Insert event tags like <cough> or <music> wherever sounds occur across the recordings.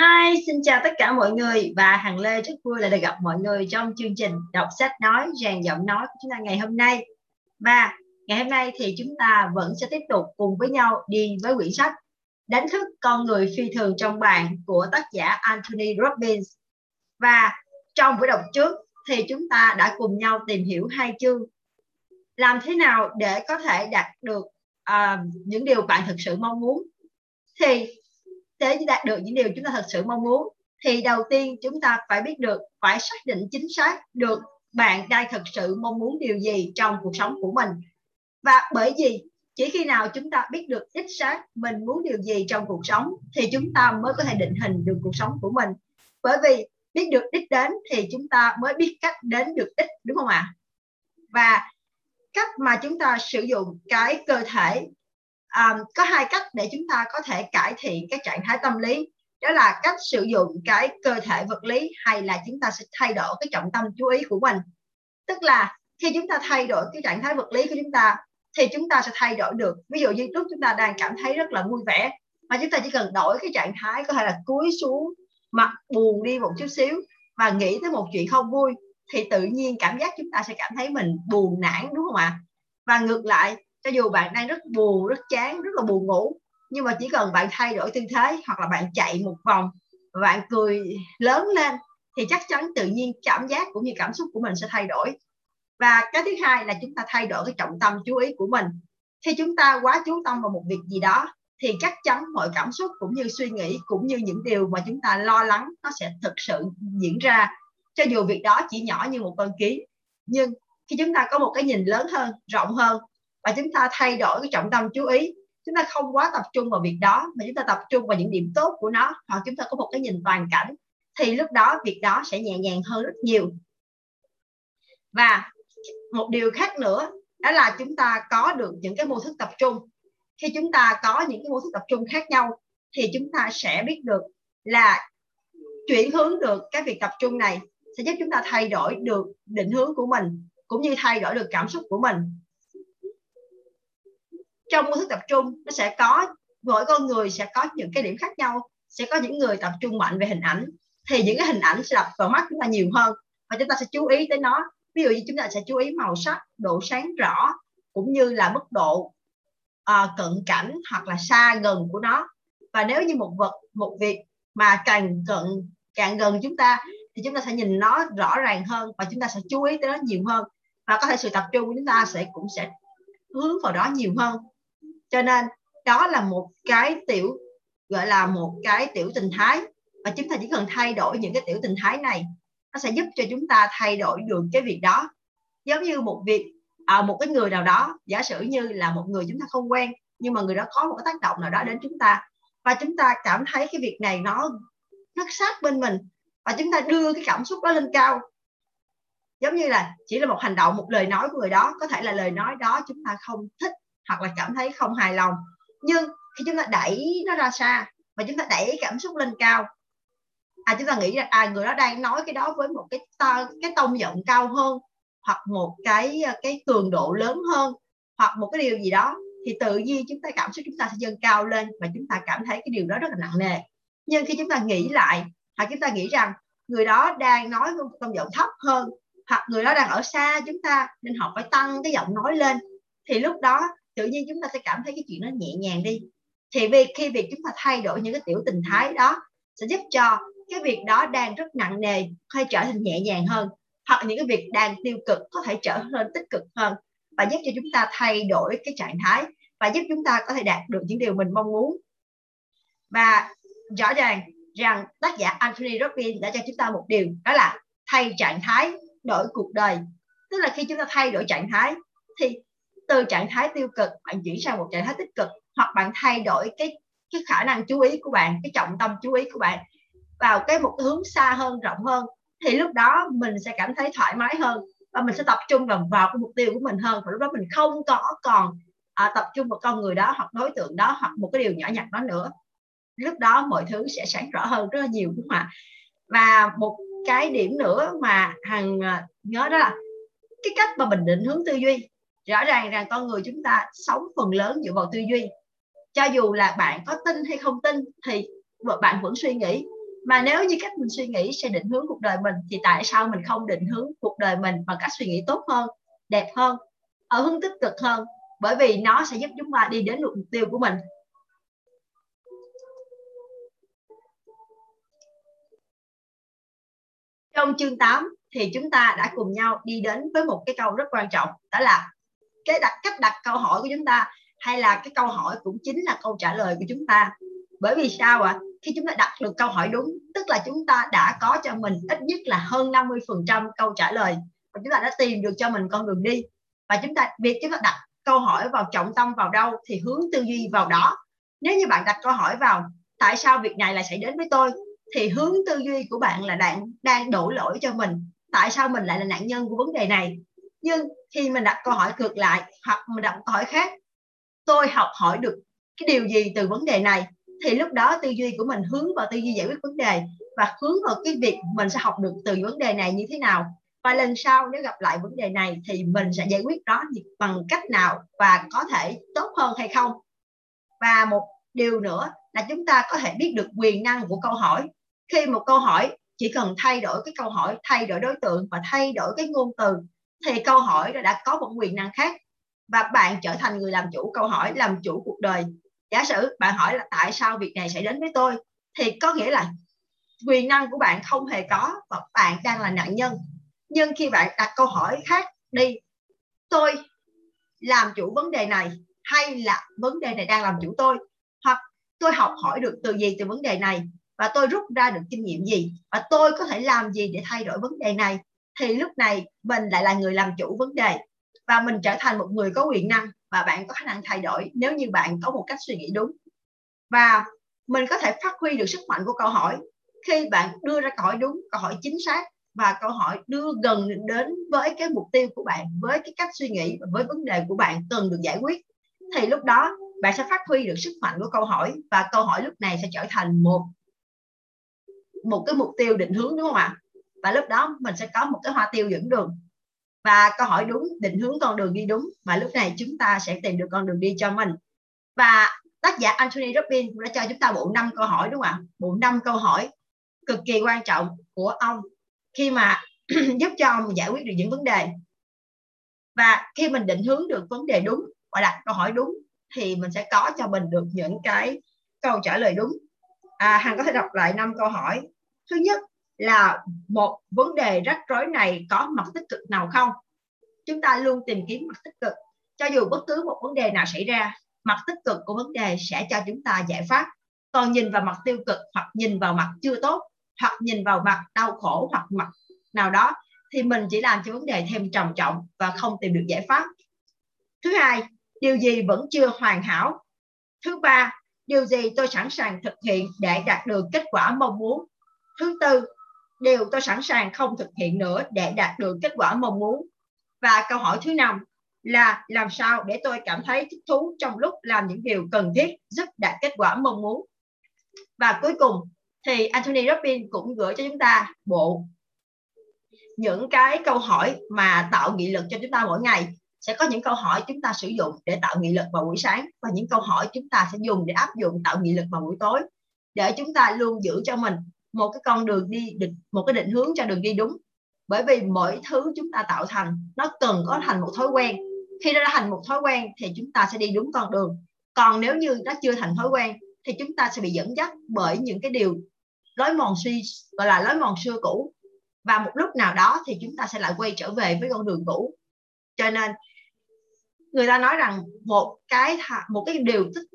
Hi, xin chào tất cả mọi người và Hằng Lê rất vui là được gặp mọi người trong chương trình đọc sách nói rèn giọng nói của chúng ta ngày hôm nay. Và ngày hôm nay thì chúng ta vẫn sẽ tiếp tục cùng với nhau đi với quyển sách Đánh thức con người phi thường trong bạn của tác giả Anthony Robbins. Và trong buổi đọc trước thì chúng ta đã cùng nhau tìm hiểu hai chương làm thế nào để có thể đạt được uh, những điều bạn thực sự mong muốn thì để đạt được những điều chúng ta thật sự mong muốn, thì đầu tiên chúng ta phải biết được, phải xác định chính xác được bạn đang thật sự mong muốn điều gì trong cuộc sống của mình. Và bởi vì chỉ khi nào chúng ta biết được đích xác mình muốn điều gì trong cuộc sống, thì chúng ta mới có thể định hình được cuộc sống của mình. Bởi vì biết được đích đến, thì chúng ta mới biết cách đến được đích, đúng không ạ? Và cách mà chúng ta sử dụng cái cơ thể um, có hai cách để chúng ta có thể cải thiện cái trạng thái tâm lý. Đó là cách sử dụng cái cơ thể vật lý hay là chúng ta sẽ thay đổi cái trọng tâm chú ý của mình. Tức là khi chúng ta thay đổi cái trạng thái vật lý của chúng ta thì chúng ta sẽ thay đổi được. Ví dụ như lúc chúng ta đang cảm thấy rất là vui vẻ mà chúng ta chỉ cần đổi cái trạng thái có thể là cúi xuống mặt buồn đi một chút xíu và nghĩ tới một chuyện không vui thì tự nhiên cảm giác chúng ta sẽ cảm thấy mình buồn nản đúng không ạ? Và ngược lại cho dù bạn đang rất buồn, rất chán, rất là buồn ngủ, nhưng mà chỉ cần bạn thay đổi tư thế hoặc là bạn chạy một vòng bạn cười lớn lên, thì chắc chắn tự nhiên cảm giác cũng như cảm xúc của mình sẽ thay đổi. Và cái thứ hai là chúng ta thay đổi cái trọng tâm, chú ý của mình. Khi chúng ta quá chú tâm vào một việc gì đó, thì chắc chắn mọi cảm xúc cũng như suy nghĩ cũng như những điều mà chúng ta lo lắng, nó sẽ thực sự diễn ra. Cho dù việc đó chỉ nhỏ như một con kiến, nhưng khi chúng ta có một cái nhìn lớn hơn, rộng hơn và chúng ta thay đổi cái trọng tâm chú ý. Chúng ta không quá tập trung vào việc đó, mà chúng ta tập trung vào những điểm tốt của nó, hoặc chúng ta có một cái nhìn toàn cảnh, thì lúc đó việc đó sẽ nhẹ nhàng hơn rất nhiều. Và một điều khác nữa, đó là chúng ta có được những cái mô thức tập trung. Khi chúng ta có những cái mô thức tập trung khác nhau, thì chúng ta sẽ biết được là chuyển hướng được cái việc tập trung này sẽ giúp chúng ta thay đổi được định hướng của mình, cũng như thay đổi được cảm xúc của mình trong mô thức tập trung nó sẽ có mỗi con người sẽ có những cái điểm khác nhau sẽ có những người tập trung mạnh về hình ảnh. Thì những cái hình ảnh sẽ đập vào mắt chúng ta nhiều hơn và chúng ta sẽ chú ý tới nó. Ví dụ như chúng ta sẽ chú ý màu sắc độ sáng rõ cũng như là mức độ uh, cận cảnh hoặc là xa gần của nó. Và nếu như một vật một việc mà càng cận càng gần chúng ta thì chúng ta sẽ nhìn nó rõ ràng hơn và chúng ta sẽ chú ý tới nó nhiều hơn. Và có thể sự tập trung của chúng ta sẽ cũng sẽ hướng vào đó nhiều hơn cho nên đó là một cái tiểu gọi là một cái tiểu tình thái. Và chúng ta chỉ cần thay đổi những cái tiểu tình thái này nó sẽ giúp cho chúng ta thay đổi được cái việc đó. Giống như một việc à, một cái người nào đó giả sử như là một người chúng ta không quen nhưng mà người đó có một cái tác động nào đó đến chúng ta và chúng ta cảm thấy cái việc này nó rất sát bên mình và chúng ta đưa cái cảm xúc đó lên cao. Giống như là chỉ là một hành động một lời nói của người đó có thể là lời nói đó chúng ta không thích hoặc là cảm thấy không hài lòng. Nhưng khi chúng ta đẩy nó ra xa và chúng ta đẩy cảm xúc lên cao à chúng ta nghĩ là à người đó đang nói cái đó với một cái to, cái tông giọng cao hơn hoặc một cái ờ, cái cường độ lớn hơn hoặc một cái điều gì đó thì tự nhiên chúng ta cảm xúc chúng ta sẽ dâng cao lên và chúng ta cảm thấy cái điều đó rất là nặng nề. Nhưng khi chúng ta nghĩ lại hoặc chúng ta nghĩ rằng người đó đang nói với một tông giọng thấp hơn hoặc người đó đang ở xa chúng ta nên họ phải tăng cái giọng nói lên thì lúc đó tự nhiên chúng ta sẽ cảm thấy cái chuyện nó nhẹ nhàng đi. Thì vì khi việc chúng ta thay đổi những cái tiểu tình thái đó sẽ giúp cho cái việc đó đang rất nặng nề hay trở thành nhẹ nhàng hơn. Hoặc những cái việc đang tiêu cực có thể trở nên tích cực hơn và giúp cho chúng ta thay đổi cái trạng thái và giúp chúng ta có thể đạt được những điều mình mong muốn. Và rõ ràng rằng tác giả Anthony Robbins đã cho chúng ta một điều, đó là thay trạng thái đổi cuộc đời. Tức là khi chúng ta thay đổi trạng thái thì từ trạng thái tiêu cực bạn chuyển sang một trạng thái tích cực hoặc bạn thay đổi cái cái khả năng chú ý của bạn cái trọng tâm chú ý của bạn vào cái một hướng xa hơn rộng hơn thì lúc đó mình sẽ cảm thấy thoải mái hơn và mình sẽ tập trung vào vào cái mục tiêu của mình hơn. Và lúc đó mình không có còn à, tập trung vào con người đó hoặc đối tượng đó hoặc một cái điều nhỏ nhặt đó nữa. Lúc đó mọi thứ sẽ sáng rõ hơn rất là nhiều đúng không ạ? Và một cái điểm nữa mà hằng à, nhớ đó là cái cách mà mình định hướng tư duy rõ ràng rằng con người chúng ta sống phần lớn dựa vào tư duy. Cho dù là bạn có tin hay không tin thì bạn vẫn suy nghĩ. Mà nếu như cách mình suy nghĩ sẽ định hướng cuộc đời mình, thì tại sao mình không định hướng cuộc đời mình bằng cách suy nghĩ tốt hơn, đẹp hơn, ở hướng tích cực hơn? Bởi vì nó sẽ giúp chúng ta đi đến được mục tiêu của mình. Trong chương 8 thì chúng ta đã cùng nhau đi đến với một cái câu rất quan trọng, đó là cái đặt, cách đặt câu hỏi của chúng ta, hay là cái câu hỏi cũng chính là câu trả lời của chúng ta. Bởi vì sao ạ? À? khi chúng ta đặt được câu hỏi đúng, tức là chúng ta đã có cho mình ít nhất là hơn 50 phần trăm câu trả lời. Và chúng ta đã tìm được cho mình con đường đi. Và chúng ta, việc chúng ta đặt câu hỏi vào trọng tâm vào đâu thì hướng tư duy vào đó. Nếu như bạn đặt câu hỏi vào, tại sao việc này lại xảy đến với tôi? thì hướng tư duy của bạn là đang đang đổ lỗi cho mình. Tại sao mình lại là nạn nhân của vấn đề này? Nhưng khi mình đặt câu hỏi ngược lại, hoặc mình đặt câu hỏi khác, tôi học hỏi được cái điều gì từ vấn đề này, thì lúc đó tư duy của mình hướng vào tư duy giải quyết vấn đề và hướng vào cái việc mình sẽ học được từ vấn đề này như thế nào. Và lần sau nếu gặp lại vấn đề này thì mình sẽ giải quyết nó bằng cách nào và có thể tốt hơn hay không. Và một điều nữa là chúng ta có thể biết được quyền năng của câu hỏi. Khi một câu hỏi chỉ cần thay đổi cái câu hỏi, thay đổi đối tượng và thay đổi cái ngôn từ thì câu hỏi đã có một quyền năng khác và bạn trở thành người làm chủ. Câu hỏi, làm chủ cuộc đời. Giả sử bạn hỏi là tại sao việc này xảy đến với tôi, thì có nghĩa là quyền năng của bạn không hề có và bạn đang là nạn nhân. Nhưng khi bạn đặt câu hỏi khác đi, tôi làm chủ vấn đề này hay là vấn đề này đang làm chủ tôi? Hoặc, tôi học hỏi được từ gì từ vấn đề này? Và tôi rút ra được kinh nghiệm gì? Và tôi có thể làm gì để thay đổi vấn đề này? Thì lúc này mình lại là người làm chủ vấn đề và mình trở thành một người có quyền năng và bạn có khả năng thay đổi nếu như bạn có một cách suy nghĩ đúng. Và mình có thể phát huy được sức mạnh của câu hỏi khi bạn đưa ra câu hỏi đúng, câu hỏi chính xác và câu hỏi đưa gần đến với cái mục tiêu của bạn, với cái cách suy nghĩ và với vấn đề của bạn cần được giải quyết. Thì lúc đó bạn sẽ phát huy được sức mạnh của câu hỏi và câu hỏi lúc này sẽ trở thành một một cái mục tiêu định hướng, đúng không ạ? Và lúc đó mình sẽ có một cái hoa tiêu dẫn đường. Và câu hỏi đúng định hướng con đường đi đúng. Và lúc này chúng ta sẽ tìm được con đường đi cho mình. Và tác giả Anthony Robbins đã cho chúng ta bộ năm câu hỏi đúng không ạ? Bộ năm câu hỏi cực kỳ quan trọng của ông khi mà <clears throat> giúp cho ông giải quyết được những vấn đề. Và khi mình định hướng được vấn đề đúng và đặt câu hỏi đúng thì mình sẽ có cho mình được những cái câu trả lời đúng. À, hằng có thể đọc lại năm câu hỏi. Thứ nhất là một vấn đề rắc rối này có mặt tích cực nào không? Chúng ta luôn tìm kiếm mặt tích cực. Cho dù bất cứ một vấn đề nào xảy ra, mặt tích cực của vấn đề sẽ cho chúng ta giải pháp. Còn nhìn vào mặt tiêu cực hoặc nhìn vào mặt chưa tốt, hoặc nhìn vào mặt đau khổ hoặc mặt nào đó, thì mình chỉ làm cho vấn đề thêm trầm trọng và không tìm được giải pháp. Thứ hai, điều gì vẫn chưa hoàn hảo? Thứ ba, điều gì tôi sẵn sàng thực hiện để đạt được kết quả mong muốn? Thứ tư điều tôi sẵn sàng không thực hiện nữa để đạt được kết quả mong muốn. Và câu hỏi thứ năm là làm sao để tôi cảm thấy thích thú trong lúc làm những điều cần thiết giúp đạt kết quả mong muốn? Và cuối cùng thì Anthony Robbins cũng gửi cho chúng ta bộ những cái câu hỏi mà tạo nghị lực cho chúng ta mỗi ngày. Sẽ có những câu hỏi chúng ta sử dụng để tạo nghị lực vào buổi sáng và những câu hỏi chúng ta sẽ dùng để áp dụng tạo nghị lực vào buổi tối để chúng ta luôn giữ cho mình một cái con đường đi định, một cái định hướng cho đường đi đúng. Bởi vì mỗi thứ chúng ta tạo thành, nó cần có thành một thói quen. Khi nó đã thành một thói quen thì chúng ta sẽ đi đúng con đường. Còn nếu như nó chưa thành thói quen thì chúng ta sẽ bị dẫn dắt bởi những cái điều lối mòn suy, gọi là lối mòn xưa cũ. Và một lúc nào đó thì chúng ta sẽ lại quay trở về với con đường cũ. Cho nên, người ta nói rằng một cái một cái điều tích,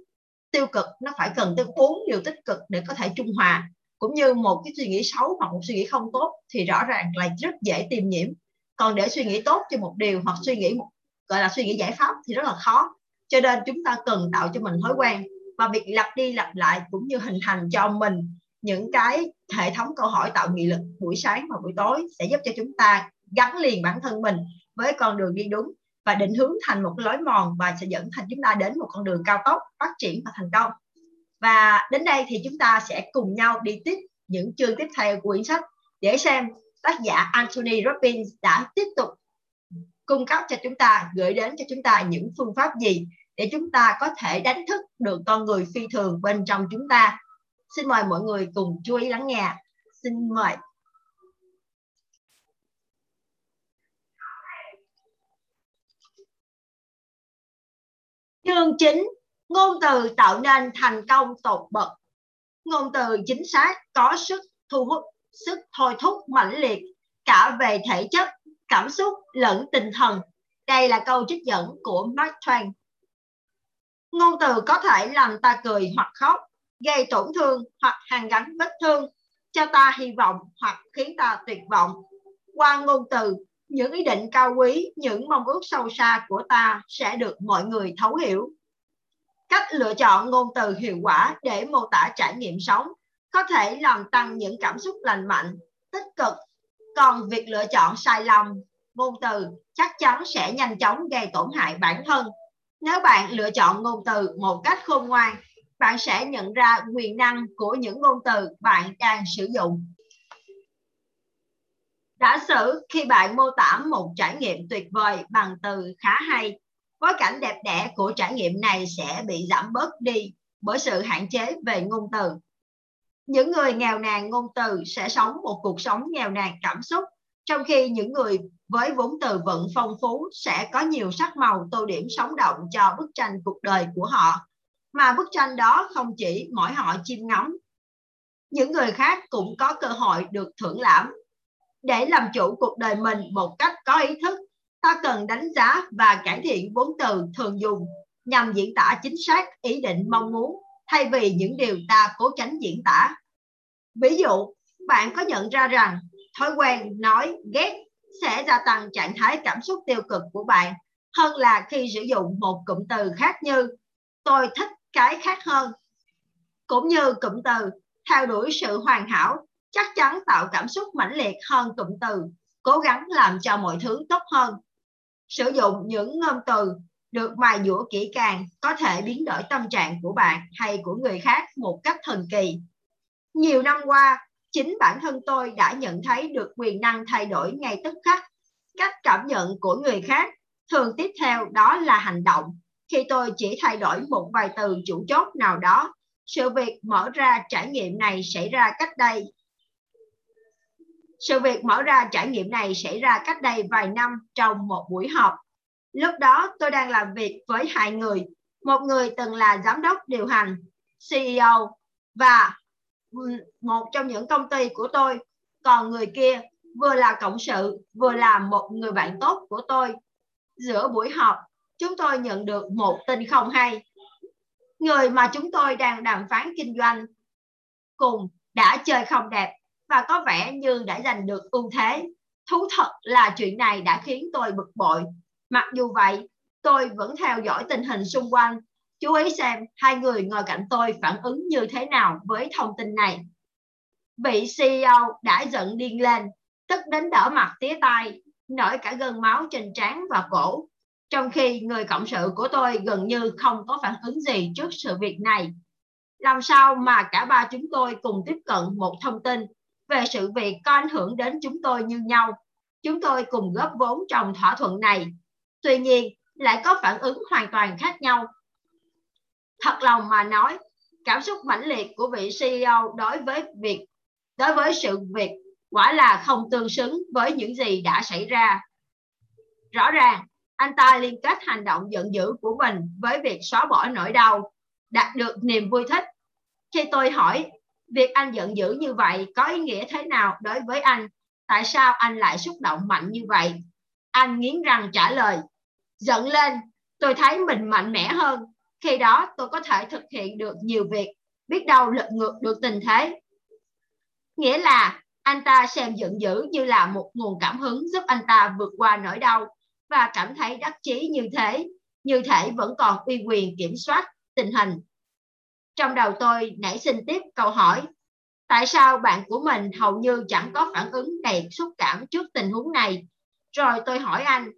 tiêu cực, nó phải cần tới bốn điều tích cực để có thể trung hòa cũng như một cái suy nghĩ xấu hoặc một suy nghĩ không tốt thì rõ ràng là rất dễ tiêm nhiễm. Còn để suy nghĩ tốt cho một điều hoặc suy nghĩ một, gọi là suy nghĩ giải pháp thì rất là khó. Cho nên chúng ta cần tạo cho mình thói quen và việc lặp đi lặp lại cũng như hình thành cho mình những cái hệ thống câu hỏi tạo nghị lực buổi sáng và buổi tối sẽ giúp cho chúng ta gắn liền bản thân mình với con đường đi đúng và định hướng thành một cái lối mòn và sẽ dẫn thành chúng ta đến một con đường cao tốc phát triển và thành công và đến đây thì chúng ta sẽ cùng nhau đi tiếp những chương tiếp theo của quyển sách để xem tác giả Anthony Robbins đã tiếp tục cung cấp cho chúng ta, gửi đến cho chúng ta những phương pháp gì để chúng ta có thể đánh thức được con người phi thường bên trong chúng ta Xin mời mọi người cùng chú ý lắng nghe. Xin mời. Chương chính Ngôn từ tạo nên thành công tột bậc. Ngôn từ chính xác có sức thu hút, sức thôi thúc mãnh liệt cả về thể chất, cảm xúc lẫn tinh thần. Đây là câu trích dẫn của Mark Twain. Ngôn từ có thể làm ta cười hoặc khóc, gây tổn thương hoặc hàn gắn vết thương, cho ta hy vọng hoặc khiến ta tuyệt vọng. Qua ngôn từ, những ý định cao quý, những mong ước sâu xa của ta sẽ được mọi người thấu hiểu. Cách lựa chọn ngôn từ hiệu quả để mô tả trải nghiệm sống có thể làm tăng những cảm xúc lành mạnh, tích cực. Còn việc lựa chọn sai lầm, ngôn từ chắc chắn sẽ nhanh chóng gây tổn hại bản thân. Nếu bạn lựa chọn ngôn từ một cách khôn ngoan, bạn sẽ nhận ra quyền năng của những ngôn từ bạn đang sử dụng. Giả sử khi bạn mô tả một trải nghiệm tuyệt vời bằng từ khá hay, bối cảnh đẹp đẽ của trải nghiệm này sẽ bị giảm bớt đi bởi sự hạn chế về ngôn từ. Những người nghèo nàn ngôn từ sẽ sống một cuộc sống nghèo nàn cảm xúc, trong khi những người với vốn từ vựng phong phú sẽ có nhiều sắc màu tô điểm sống động cho bức tranh cuộc đời của họ, mà bức tranh đó không chỉ mỗi họ chiêm ngắm. Những người khác cũng có cơ hội được thưởng lãm. Để làm chủ cuộc đời mình một cách có ý thức, ta cần đánh giá và cải thiện vốn từ thường dùng nhằm diễn tả chính xác ý định mong muốn thay vì những điều ta cố tránh diễn tả. Ví dụ, bạn có nhận ra rằng thói quen nói ghét sẽ gia tăng trạng thái cảm xúc tiêu cực của bạn hơn là khi sử dụng một cụm từ khác như tôi thích cái khác hơn. Cũng như cụm từ theo đuổi sự hoàn hảo chắc chắn tạo cảm xúc mãnh liệt hơn cụm từ cố gắng làm cho mọi thứ tốt hơn. Sử dụng những ngôn từ được mài dũa kỹ càng có thể biến đổi tâm trạng của bạn hay của người khác một cách thần kỳ. Nhiều năm qua, chính bản thân tôi đã nhận thấy được quyền năng thay đổi ngay tức khắc. Cách cảm nhận của người khác thường tiếp theo đó là hành động. Khi tôi chỉ thay đổi một vài từ chủ chốt nào đó, sự việc mở ra trải nghiệm này xảy ra cách đây. Sự việc mở ra trải nghiệm này xảy ra cách đây vài năm trong một buổi họp. Lúc đó tôi đang làm việc với hai người, một người từng là giám đốc điều hành, CEO và một trong những công ty của tôi. Còn người kia vừa là cộng sự vừa là một người bạn tốt của tôi. Giữa buổi họp chúng tôi nhận được một tin không hay. Người mà chúng tôi đang đàm phán kinh doanh cùng đã chơi không đẹp và có vẻ như đã giành được ưu thế thú thật là chuyện này đã khiến tôi bực bội mặc dù vậy tôi vẫn theo dõi tình hình xung quanh Chú ý xem hai người ngồi cạnh tôi phản ứng như thế nào với thông tin này. Vị CEO đã giận điên lên, tức đến đỡ mặt tía tai, nổi cả gân máu trên trán và cổ. Trong khi người cộng sự của tôi gần như không có phản ứng gì trước sự việc này. Làm sao mà cả ba chúng tôi cùng tiếp cận một thông tin về sự việc có ảnh hưởng đến chúng tôi như nhau. Chúng tôi cùng góp vốn trong thỏa thuận này. Tuy nhiên, lại có phản ứng hoàn toàn khác nhau thật lòng mà nói cảm xúc mãnh liệt của vị CEO đối với việc đối với sự việc quả là không tương xứng với những gì đã xảy ra rõ ràng anh ta liên kết hành động giận dữ của mình với việc xóa bỏ nỗi đau đạt được niềm vui thích khi tôi hỏi việc anh giận dữ như vậy có ý nghĩa thế nào đối với anh tại sao anh lại xúc động mạnh như vậy anh nghiến răng trả lời giận lên tôi thấy mình mạnh mẽ hơn khi đó tôi có thể thực hiện được nhiều việc, biết đâu lật ngược được tình thế. Nghĩa là anh ta xem giận dữ như là một nguồn cảm hứng giúp anh ta vượt qua nỗi đau và cảm thấy đắc chí như thế, như thể vẫn còn uy quyền kiểm soát tình hình. Trong đầu tôi nảy sinh tiếp câu hỏi, tại sao bạn của mình hầu như chẳng có phản ứng đầy xúc cảm trước tình huống này? Rồi tôi hỏi anh,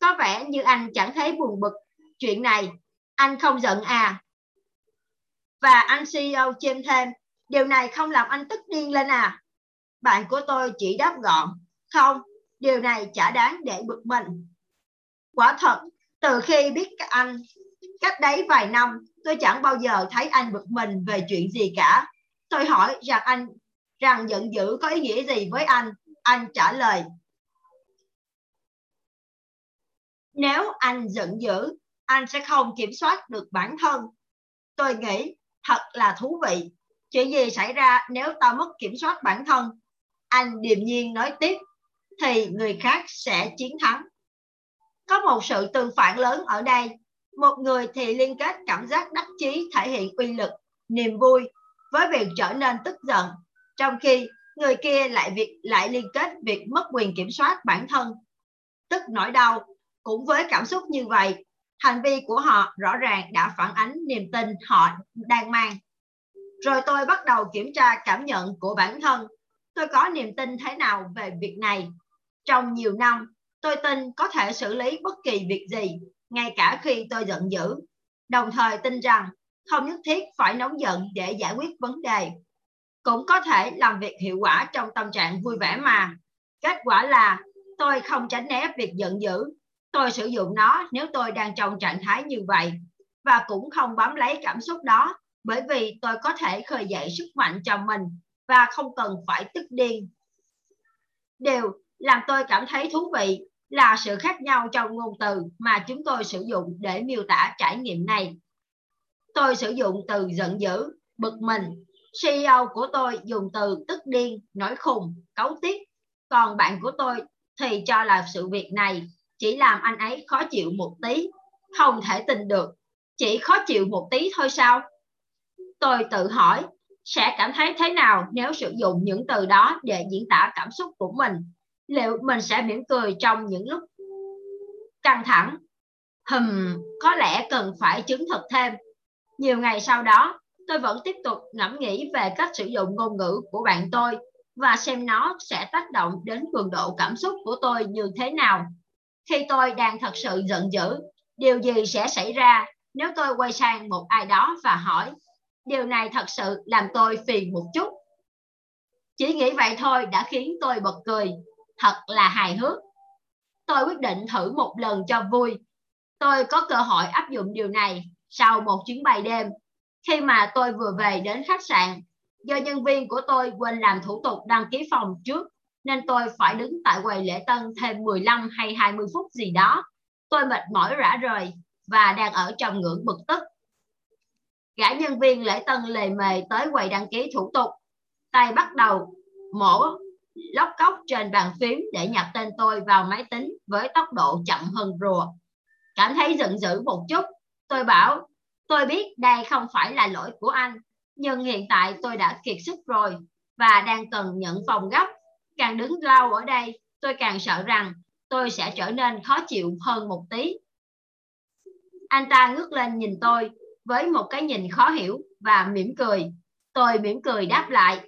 có vẻ như anh chẳng thấy buồn bực chuyện này anh không giận à? Và anh CEO chêm thêm, điều này không làm anh tức điên lên à? Bạn của tôi chỉ đáp gọn, không, điều này chả đáng để bực mình. Quả thật, từ khi biết anh, cách đấy vài năm, tôi chẳng bao giờ thấy anh bực mình về chuyện gì cả. Tôi hỏi rằng anh rằng giận dữ có ý nghĩa gì với anh. Anh trả lời. Nếu anh giận dữ, anh sẽ không kiểm soát được bản thân. Tôi nghĩ thật là thú vị. Chuyện gì xảy ra nếu ta mất kiểm soát bản thân? Anh điềm nhiên nói tiếp, thì người khác sẽ chiến thắng. Có một sự tương phản lớn ở đây. Một người thì liên kết cảm giác đắc chí thể hiện uy lực, niềm vui với việc trở nên tức giận, trong khi người kia lại việc lại liên kết việc mất quyền kiểm soát bản thân, tức nỗi đau. Cũng với cảm xúc như vậy, hành vi của họ rõ ràng đã phản ánh niềm tin họ đang mang. Rồi tôi bắt đầu kiểm tra cảm nhận của bản thân. Tôi có niềm tin thế nào về việc này? Trong nhiều năm, tôi tin có thể xử lý bất kỳ việc gì, ngay cả khi tôi giận dữ. Đồng thời tin rằng không nhất thiết phải nóng giận để giải quyết vấn đề. Cũng có thể làm việc hiệu quả trong tâm trạng vui vẻ mà. Kết quả là tôi không tránh né việc giận dữ. Tôi sử dụng nó nếu tôi đang trong trạng thái như vậy, và cũng không bám lấy cảm xúc đó, bởi vì tôi có thể khơi dậy sức mạnh cho mình và không cần phải tức điên. Điều làm tôi cảm thấy thú vị là sự khác nhau trong ngôn từ mà chúng tôi sử dụng để miêu tả trải nghiệm này. Tôi sử dụng từ giận dữ, bực mình. CEO của tôi dùng từ tức điên, nổi khùng, cấu tiết. Còn bạn của tôi thì cho là sự việc này chỉ làm anh ấy khó chịu một tí. Không thể tin được. Chỉ khó chịu một tí thôi sao? Tôi tự hỏi sẽ cảm thấy thế nào nếu sử dụng những từ đó để diễn tả cảm xúc của mình liệu mình sẽ mỉm cười trong những lúc căng thẳng? Hừm, có lẽ cần phải chứng thực thêm. Nhiều ngày sau đó, tôi vẫn tiếp tục ngẫm nghĩ về cách sử dụng ngôn ngữ của bạn tôi và xem nó sẽ tác động đến cường độ cảm xúc của tôi như thế nào. Khi tôi đang thật sự giận dữ, điều gì sẽ xảy ra nếu tôi quay sang một ai đó và hỏi, điều này thật sự làm tôi phiền một chút? Chỉ nghĩ vậy thôi đã khiến tôi bật cười thật là hài hước. Tôi quyết định thử một lần cho vui. Tôi có cơ hội áp dụng điều này sau một chuyến bay đêm. Khi mà tôi vừa về đến khách sạn, do nhân viên của tôi quên làm thủ tục đăng ký phòng trước, nên tôi phải đứng tại quầy lễ tân thêm 15 hay 20 phút gì đó. Tôi mệt mỏi rã rời và đang ở trong ngưỡng bực tức. Gã nhân viên lễ tân lề mề tới quầy đăng ký thủ tục. Tay bắt đầu mổ lóc cốc trên bàn phím để nhập tên tôi vào máy tính với tốc độ chậm hơn rùa. Cảm thấy giận dữ một chút, tôi bảo, tôi biết đây không phải là lỗi của anh, nhưng hiện tại tôi đã kiệt sức rồi và đang cần nhận phòng gấp. Càng đứng lâu ở đây, tôi càng sợ rằng tôi sẽ trở nên khó chịu hơn một tí. Anh ta ngước lên nhìn tôi với một cái nhìn khó hiểu và mỉm cười. Tôi mỉm cười đáp lại,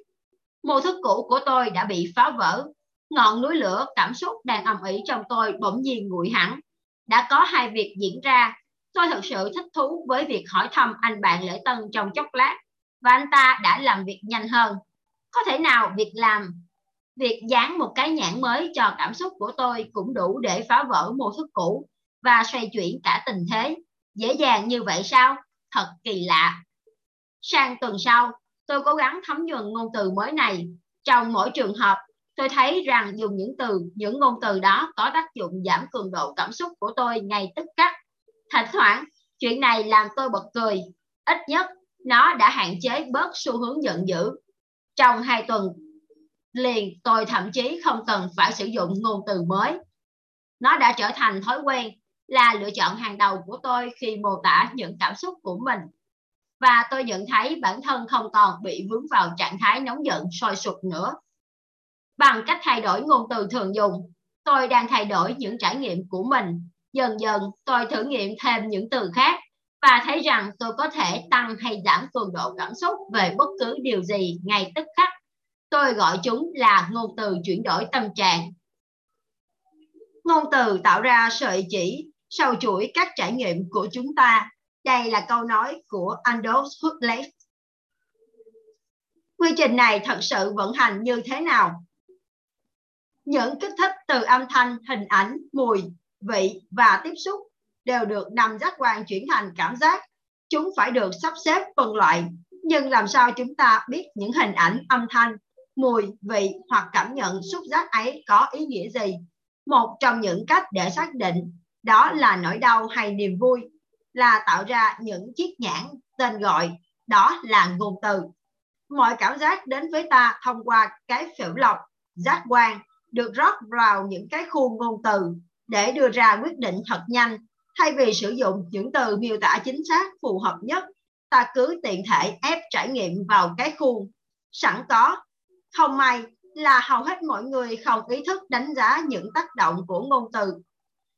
mô thức cũ của tôi đã bị phá vỡ. Ngọn núi lửa cảm xúc đang ầm ĩ trong tôi bỗng nhiên nguội hẳn. Đã có hai việc diễn ra. Tôi thật sự thích thú với việc hỏi thăm anh bạn Lễ Tân trong chốc lát và anh ta đã làm việc nhanh hơn. Có thể nào việc làm việc dán một cái nhãn mới cho cảm xúc của tôi cũng đủ để phá vỡ mô thức cũ và xoay chuyển cả tình thế. Dễ dàng như vậy sao? Thật kỳ lạ. Sang tuần sau, tôi cố gắng thấm nhuần ngôn từ mới này. Trong mỗi trường hợp, tôi thấy rằng dùng những từ, những ngôn từ đó có tác dụng giảm cường độ cảm xúc của tôi ngay tức khắc. Thỉnh thoảng, chuyện này làm tôi bật cười. Ít nhất, nó đã hạn chế bớt xu hướng giận dữ. Trong hai tuần, liền tôi thậm chí không cần phải sử dụng ngôn từ mới. Nó đã trở thành thói quen, là lựa chọn hàng đầu của tôi khi mô tả những cảm xúc của mình và tôi nhận thấy bản thân không còn bị vướng vào trạng thái nóng giận sôi sục nữa. Bằng cách thay đổi ngôn từ thường dùng, tôi đang thay đổi những trải nghiệm của mình. Dần dần tôi thử nghiệm thêm những từ khác và thấy rằng tôi có thể tăng hay giảm cường độ cảm xúc về bất cứ điều gì ngay tức khắc. Tôi gọi chúng là ngôn từ chuyển đổi tâm trạng. Ngôn từ tạo ra sợi chỉ sau chuỗi các trải nghiệm của chúng ta đây là câu nói của Aldous Huxley. Quy trình này thật sự vận hành như thế nào? Những kích thích từ âm thanh, hình ảnh, mùi, vị và tiếp xúc đều được nằm giác quan chuyển thành cảm giác. Chúng phải được sắp xếp phân loại. nhưng làm sao chúng ta biết những hình ảnh âm thanh mùi vị hoặc cảm nhận xúc giác ấy có ý nghĩa gì một trong những cách để xác định đó là nỗi đau hay niềm vui là tạo ra những chiếc nhãn tên gọi, đó là ngôn từ. Mọi cảm giác đến với ta thông qua cái phiểu lọc, giác quan được rót vào những cái khuôn ngôn từ để đưa ra quyết định thật nhanh. Thay vì sử dụng những từ miêu tả chính xác phù hợp nhất, ta cứ tiện thể ép trải nghiệm vào cái khuôn. Sẵn có, không may là hầu hết mọi người không ý thức đánh giá những tác động của ngôn từ.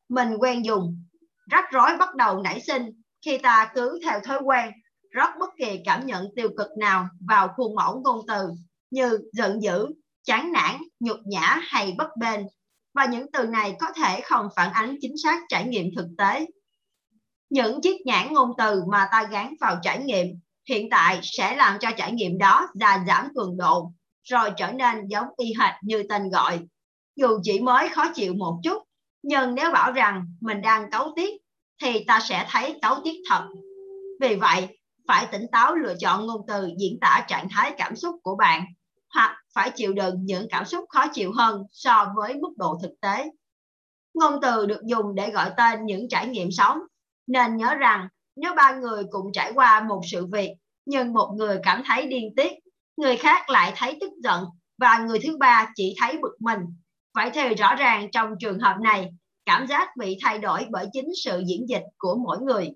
Mình quen dùng rắc rối bắt đầu nảy sinh. Khi ta cứ theo thói quen rót bất kỳ cảm nhận tiêu cực nào vào khuôn mẫu ngôn từ như giận dữ, chán nản, nhục nhã hay bất bền và những từ này có thể không phản ánh chính xác trải nghiệm thực tế. Những chiếc nhãn ngôn từ mà ta gắn vào trải nghiệm hiện tại sẽ làm cho trải nghiệm đó già giảm cường độ, rồi trở nên giống y hệt như tên gọi. Dù chỉ mới khó chịu một chút nhưng nếu bảo rằng mình đang cấu tiết, thì ta sẽ thấy cấu tiết thật. Vì vậy, phải tỉnh táo lựa chọn ngôn từ diễn tả trạng thái cảm xúc của bạn, hoặc phải chịu đựng những cảm xúc khó chịu hơn so với mức độ thực tế. Ngôn từ được dùng để gọi tên những trải nghiệm sống. Nên nhớ rằng, nếu ba người cùng trải qua một sự việc, nhưng một người cảm thấy điên tiết, người khác lại thấy tức giận và người thứ ba chỉ thấy bực mình phải thì rõ ràng trong trường hợp này, cảm giác bị thay đổi bởi chính sự diễn dịch của mỗi người.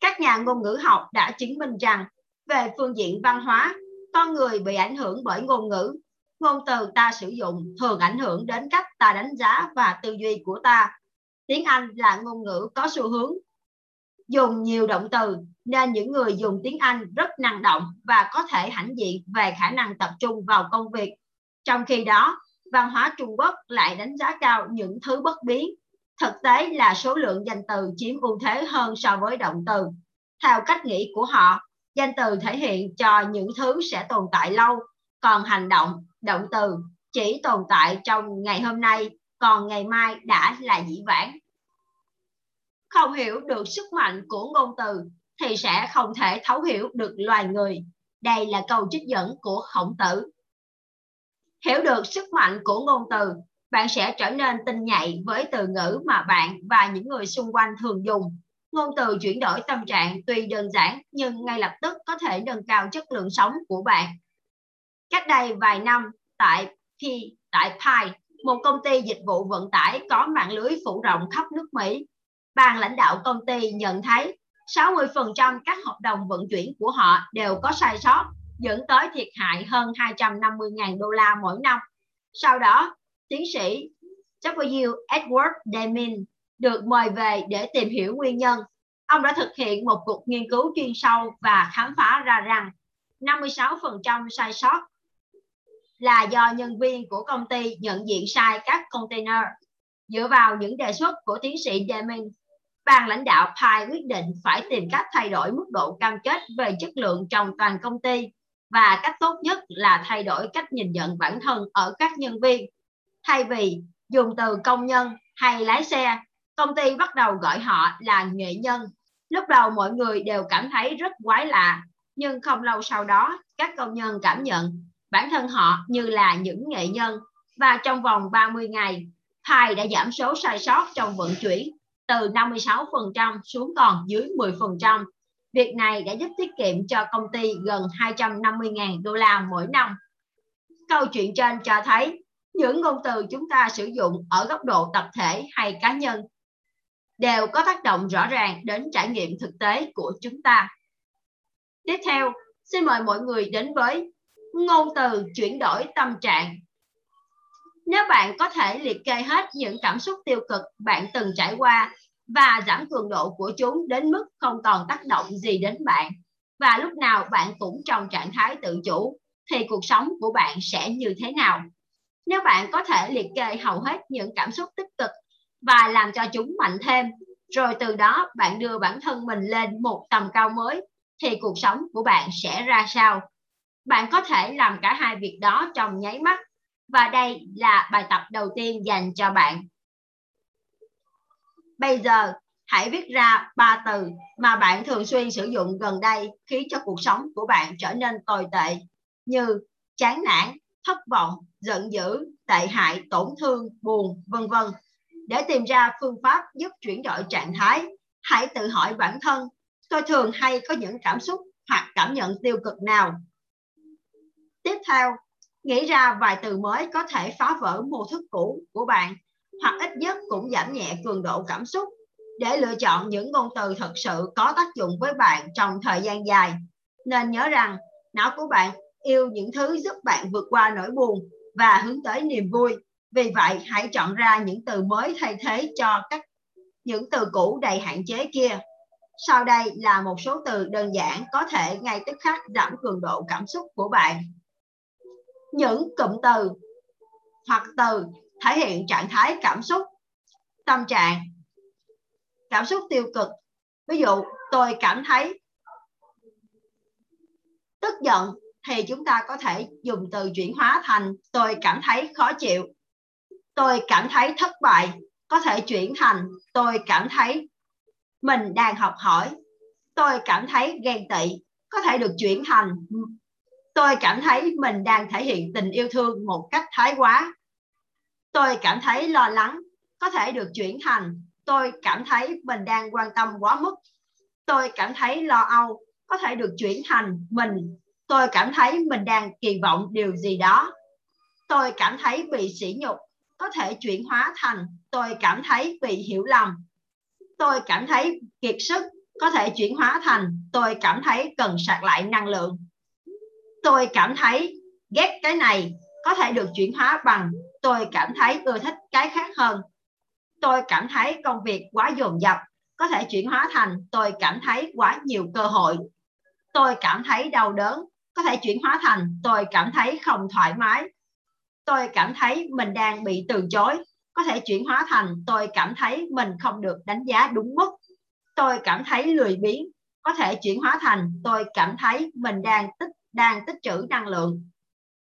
Các nhà ngôn ngữ học đã chứng minh rằng, về phương diện văn hóa, con người bị ảnh hưởng bởi ngôn ngữ. Ngôn từ ta sử dụng thường ảnh hưởng đến cách ta đánh giá và tư duy của ta. Tiếng anh là ngôn ngữ có xu hướng dùng nhiều động từ, nên những người dùng tiếng anh rất năng động và có thể hãnh diện về khả năng tập trung vào công việc. Trong khi đó văn hóa trung quốc lại đánh giá cao những thứ bất biến. Thực tế là số lượng danh từ chiếm ưu thế hơn so với động từ. Theo cách nghĩ của họ, danh từ thể hiện cho những thứ sẽ tồn tại lâu, còn hành động động từ chỉ tồn tại trong ngày hôm nay, còn ngày mai đã là dĩ vãng. Không hiểu được sức mạnh của ngôn từ thì sẽ không thể thấu hiểu được loài người. Đây là câu trích dẫn của khổng tử hiểu được sức mạnh của ngôn từ, bạn sẽ trở nên tinh nhạy với từ ngữ mà bạn và những người xung quanh thường dùng. Ngôn từ chuyển đổi tâm trạng tuy đơn giản, nhưng ngay lập tức có thể nâng cao chất lượng sống của bạn. Cách đây vài năm, tại P, tại Pi, một công ty dịch vụ vận tải có mạng lưới phủ rộng khắp nước Mỹ. Ban lãnh đạo công ty nhận thấy 60% các hợp đồng vận chuyển của họ đều có sai sót dẫn tới thiệt hại hơn 250.000 đô la mỗi năm. Sau đó, tiến sĩ W. Edward Deming được mời về để tìm hiểu nguyên nhân. Ông đã thực hiện một cuộc nghiên cứu chuyên sâu và khám phá ra rằng 56% sai sót là do nhân viên của công ty nhận diện sai các container. Dựa vào những đề xuất của tiến sĩ Deming, ban lãnh đạo Pi quyết định phải tìm cách thay đổi mức độ cam kết về chất lượng trong toàn công ty và cách tốt nhất là thay đổi cách nhìn nhận bản thân ở các nhân viên. Thay vì dùng từ công nhân hay lái xe, công ty bắt đầu gọi họ là nghệ nhân. Lúc đầu mọi người đều cảm thấy rất quái lạ, nhưng không lâu sau đó, các công nhân cảm nhận bản thân họ như là những nghệ nhân và trong vòng 30 ngày, Thai đã giảm số sai sót trong vận chuyển từ 56% xuống còn dưới 10%. Việc này đã giúp tiết kiệm cho công ty gần 250.000 đô la mỗi năm. Câu chuyện trên cho thấy những ngôn từ chúng ta sử dụng ở góc độ tập thể hay cá nhân đều có tác động rõ ràng đến trải nghiệm thực tế của chúng ta. Tiếp theo, xin mời mọi người đến với ngôn từ chuyển đổi tâm trạng. Nếu bạn có thể liệt kê hết những cảm xúc tiêu cực bạn từng trải qua và giảm cường độ của chúng đến mức không còn tác động gì đến bạn. Và lúc nào bạn cũng trong trạng thái tự chủ, thì cuộc sống của bạn sẽ như thế nào? Nếu bạn có thể liệt kê hầu hết những cảm xúc tích cực và làm cho chúng mạnh thêm, rồi từ đó bạn đưa bản thân mình lên một tầm cao mới, thì cuộc sống của bạn sẽ ra sao? Bạn có thể làm cả hai việc đó trong nháy mắt. Và đây là bài tập đầu tiên dành cho bạn. Bây giờ, hãy viết ra ba từ mà bạn thường xuyên sử dụng gần đây khiến cho cuộc sống của bạn trở nên tồi tệ như chán nản, thất vọng, giận dữ, tệ hại, tổn thương, buồn, vân vân. Để tìm ra phương pháp giúp chuyển đổi trạng thái, hãy tự hỏi bản thân, tôi thường hay có những cảm xúc hoặc cảm nhận tiêu cực nào. Tiếp theo, nghĩ ra vài từ mới có thể phá vỡ mô thức cũ của bạn, hoặc ít nhất cũng giảm nhẹ cường độ cảm xúc để lựa chọn những ngôn từ thật sự có tác dụng với bạn trong thời gian dài. Nên nhớ rằng, não của bạn yêu những thứ giúp bạn vượt qua nỗi buồn và hướng tới niềm vui. Vì vậy, hãy chọn ra những từ mới thay thế cho các những từ cũ đầy hạn chế kia. Sau đây là một số từ đơn giản có thể ngay tức khắc giảm cường độ cảm xúc của bạn. Những cụm từ hoặc từ thể hiện trạng thái cảm xúc, tâm trạng, cảm xúc tiêu cực. Ví dụ, tôi cảm thấy tức giận thì chúng ta có thể dùng từ chuyển hóa thành tôi cảm thấy khó chịu. Tôi cảm thấy thất bại có thể chuyển thành tôi cảm thấy mình đang học hỏi. Tôi cảm thấy ghen tị có thể được chuyển thành tôi cảm thấy mình đang thể hiện tình yêu thương một cách thái quá. Tôi cảm thấy lo lắng, có thể được chuyển thành, tôi cảm thấy mình đang quan tâm quá mức. Tôi cảm thấy lo âu, có thể được chuyển thành mình. Tôi cảm thấy mình đang kỳ vọng điều gì đó. Tôi cảm thấy bị sỉ nhục, có thể chuyển hóa thành, tôi cảm thấy bị hiểu lầm. Tôi cảm thấy kiệt sức, có thể chuyển hóa thành, tôi cảm thấy cần sạc lại năng lượng. Tôi cảm thấy ghét cái này, có thể được chuyển hóa bằng tôi cảm thấy ưa thích cái khác hơn tôi cảm thấy công việc quá dồn dập có thể chuyển hóa thành tôi cảm thấy quá nhiều cơ hội tôi cảm thấy đau đớn có thể chuyển hóa thành tôi cảm thấy không thoải mái tôi cảm thấy mình đang bị từ chối có thể chuyển hóa thành tôi cảm thấy mình không được đánh giá đúng mức tôi cảm thấy lười biếng có thể chuyển hóa thành tôi cảm thấy mình đang tích đang tích trữ năng lượng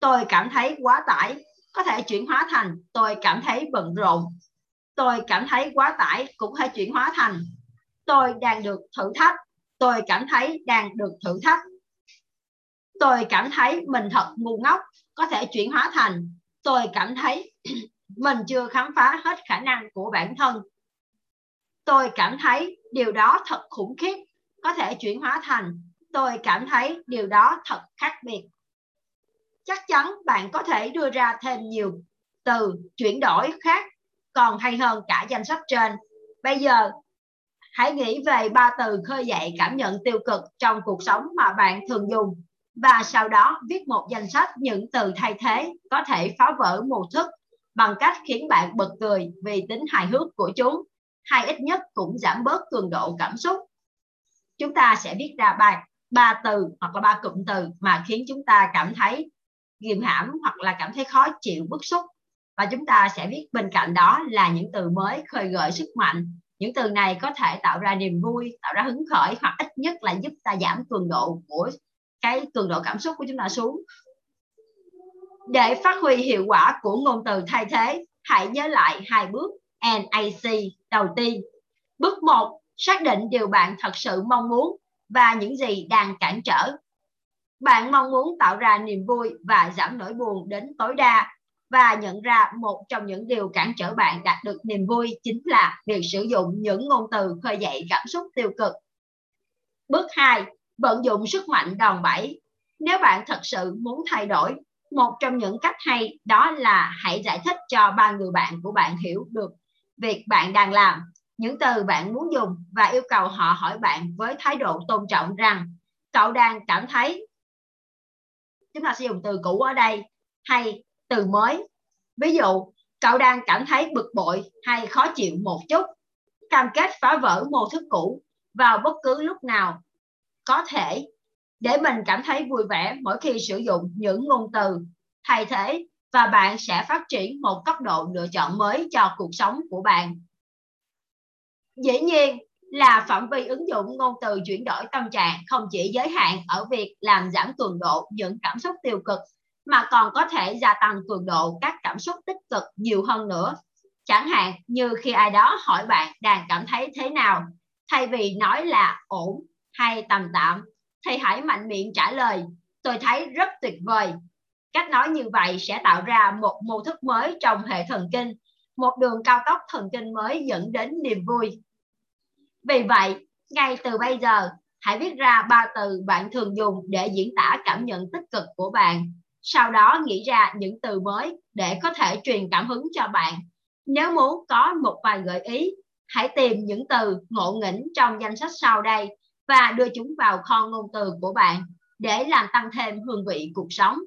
tôi cảm thấy quá tải có thể chuyển hóa thành, tôi cảm thấy bận rộn. Tôi cảm thấy quá tải, cũng hay thể chuyển hóa thành, tôi đang được thử thách. Tôi cảm thấy đang được thử thách. Tôi cảm thấy mình thật ngu ngốc. Có thể chuyển hóa thành, tôi cảm thấy <clears throat> mình chưa khám phá hết khả năng của bản thân. Tôi cảm thấy điều đó thật khủng khiếp. Có thể chuyển hóa thành, tôi cảm thấy điều đó thật khác biệt chắc chắn bạn có thể đưa ra thêm nhiều từ chuyển đổi khác, còn hay hơn cả danh sách trên. Bây giờ, hãy nghĩ về ba từ khơi dậy cảm nhận tiêu cực trong cuộc sống mà bạn thường dùng. Và sau đó viết một danh sách những từ thay thế có thể phá vỡ mô thức bằng cách khiến bạn bật cười vì tính hài hước của chúng. Hay ít nhất cũng giảm bớt cường độ cảm xúc. Chúng ta sẽ viết ra ba ba từ hoặc là ba cụm từ mà khiến chúng ta cảm thấy kìm hãm hoặc là cảm thấy khó chịu, bức xúc. Và chúng ta sẽ viết bên cạnh đó là những từ mới khơi gợi sức mạnh. Những từ này có thể tạo ra niềm vui, tạo ra hứng khởi hoặc ít nhất là giúp ta giảm cường độ của cái cường độ cảm xúc của chúng ta xuống. Để phát huy hiệu quả của ngôn từ thay thế, hãy nhớ lại hai bước NAC đầu tiên. Bước 1 xác định điều bạn thật sự mong muốn và những gì đang cản trở bạn mong muốn tạo ra niềm vui và giảm nỗi buồn đến tối đa và nhận ra một trong những điều cản trở bạn đạt được niềm vui chính là việc sử dụng những ngôn từ khơi dậy cảm xúc tiêu cực. Bước 2 vận dụng sức mạnh đòn bẩy. Nếu bạn thật sự muốn thay đổi, một trong những cách hay đó là hãy giải thích cho ba người bạn của bạn hiểu được việc bạn đang làm, những từ bạn muốn dùng và yêu cầu họ hỏi bạn với thái độ tôn trọng rằng cậu đang cảm thấy chúng ta sử dụng từ cũ ở đây hay từ mới. Ví dụ, cậu đang cảm thấy bực bội hay khó chịu một chút, cam kết phá vỡ mô thức cũ vào bất cứ lúc nào có thể để mình cảm thấy vui vẻ mỗi khi sử dụng những ngôn từ thay thế và bạn sẽ phát triển một cấp độ lựa chọn mới cho cuộc sống của bạn. Dĩ nhiên là phạm vi ứng dụng ngôn từ chuyển đổi tâm trạng không chỉ giới hạn ở việc làm giảm cường độ những cảm xúc tiêu cực mà còn có thể gia tăng cường độ các cảm xúc tích cực nhiều hơn nữa. Chẳng hạn như khi ai đó hỏi bạn đang cảm thấy thế nào, thay vì nói là ổn hay tầm tạm, thì hãy mạnh miệng trả lời, tôi thấy rất tuyệt vời. Cách nói như vậy sẽ tạo ra một mô thức mới trong hệ thần kinh, một đường cao tốc thần kinh mới dẫn đến niềm vui. Vì vậy, ngay từ bây giờ, hãy viết ra ba từ bạn thường dùng để diễn tả cảm nhận tích cực của bạn. Sau đó nghĩ ra những từ mới để có thể truyền cảm hứng cho bạn. Nếu muốn có một vài gợi ý, hãy tìm những từ ngộ nghĩnh trong danh sách sau đây và đưa chúng vào kho ngôn từ của bạn để làm tăng thêm hương vị cuộc sống.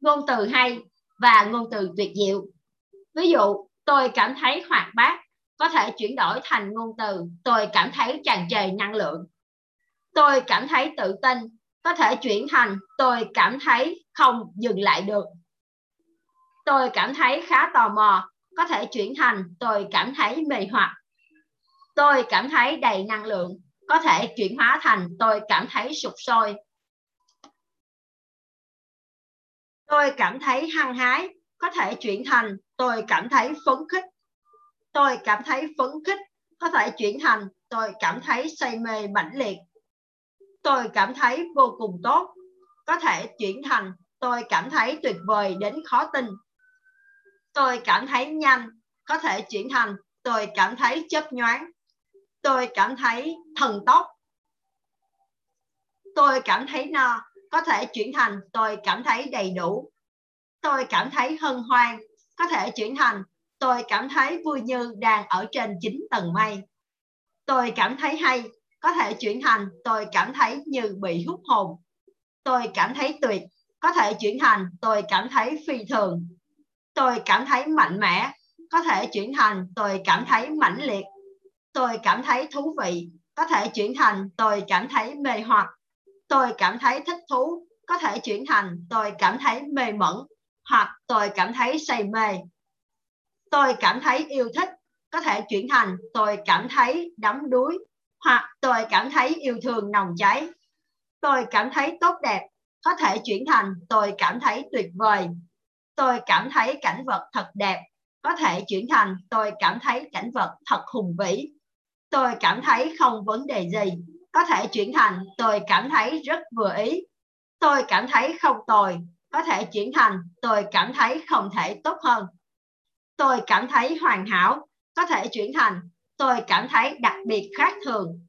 Ngôn từ hay và ngôn từ tuyệt diệu. Ví dụ, tôi cảm thấy hoạt bát có thể chuyển đổi thành ngôn từ tôi cảm thấy tràn trề năng lượng. Tôi cảm thấy tự tin, có thể chuyển thành, tôi cảm thấy không dừng lại được. Tôi cảm thấy khá tò mò, có thể chuyển thành, tôi cảm thấy mê hoặc. Tôi cảm thấy đầy năng lượng, có thể chuyển hóa thành, tôi cảm thấy sụp sôi. Tôi cảm thấy hăng hái, có thể chuyển thành, tôi cảm thấy phấn khích tôi cảm thấy phấn khích có thể chuyển thành tôi cảm thấy say mê mãnh liệt tôi cảm thấy vô cùng tốt có thể chuyển thành tôi cảm thấy tuyệt vời đến khó tin tôi cảm thấy nhanh có thể chuyển thành tôi cảm thấy chớp nhoáng tôi cảm thấy thần tốc tôi cảm thấy no có thể chuyển thành tôi cảm thấy đầy đủ tôi cảm thấy hân hoan có thể chuyển thành tôi cảm thấy vui như đang ở trên chín tầng mây. Tôi cảm thấy hay, có thể chuyển thành tôi cảm thấy như bị hút hồn. Tôi cảm thấy tuyệt, có thể chuyển thành tôi cảm thấy phi thường. Tôi cảm thấy mạnh mẽ, có thể chuyển thành tôi cảm thấy mãnh liệt. Tôi cảm thấy thú vị, có thể chuyển thành tôi cảm thấy mê hoặc. Tôi cảm thấy thích thú, có thể chuyển thành tôi cảm thấy mê mẩn hoặc tôi cảm thấy say mê tôi cảm thấy yêu thích có thể chuyển thành tôi cảm thấy đắm đuối hoặc tôi cảm thấy yêu thương nồng cháy tôi cảm thấy tốt đẹp có thể chuyển thành tôi cảm thấy tuyệt vời tôi cảm thấy cảnh vật thật đẹp có thể chuyển thành tôi cảm thấy cảnh vật thật hùng vĩ tôi cảm thấy không vấn đề gì có thể chuyển thành tôi cảm thấy rất vừa ý tôi cảm thấy không tồi có thể chuyển thành tôi cảm thấy không thể tốt hơn tôi cảm thấy hoàn hảo có thể chuyển thành tôi cảm thấy đặc biệt khác thường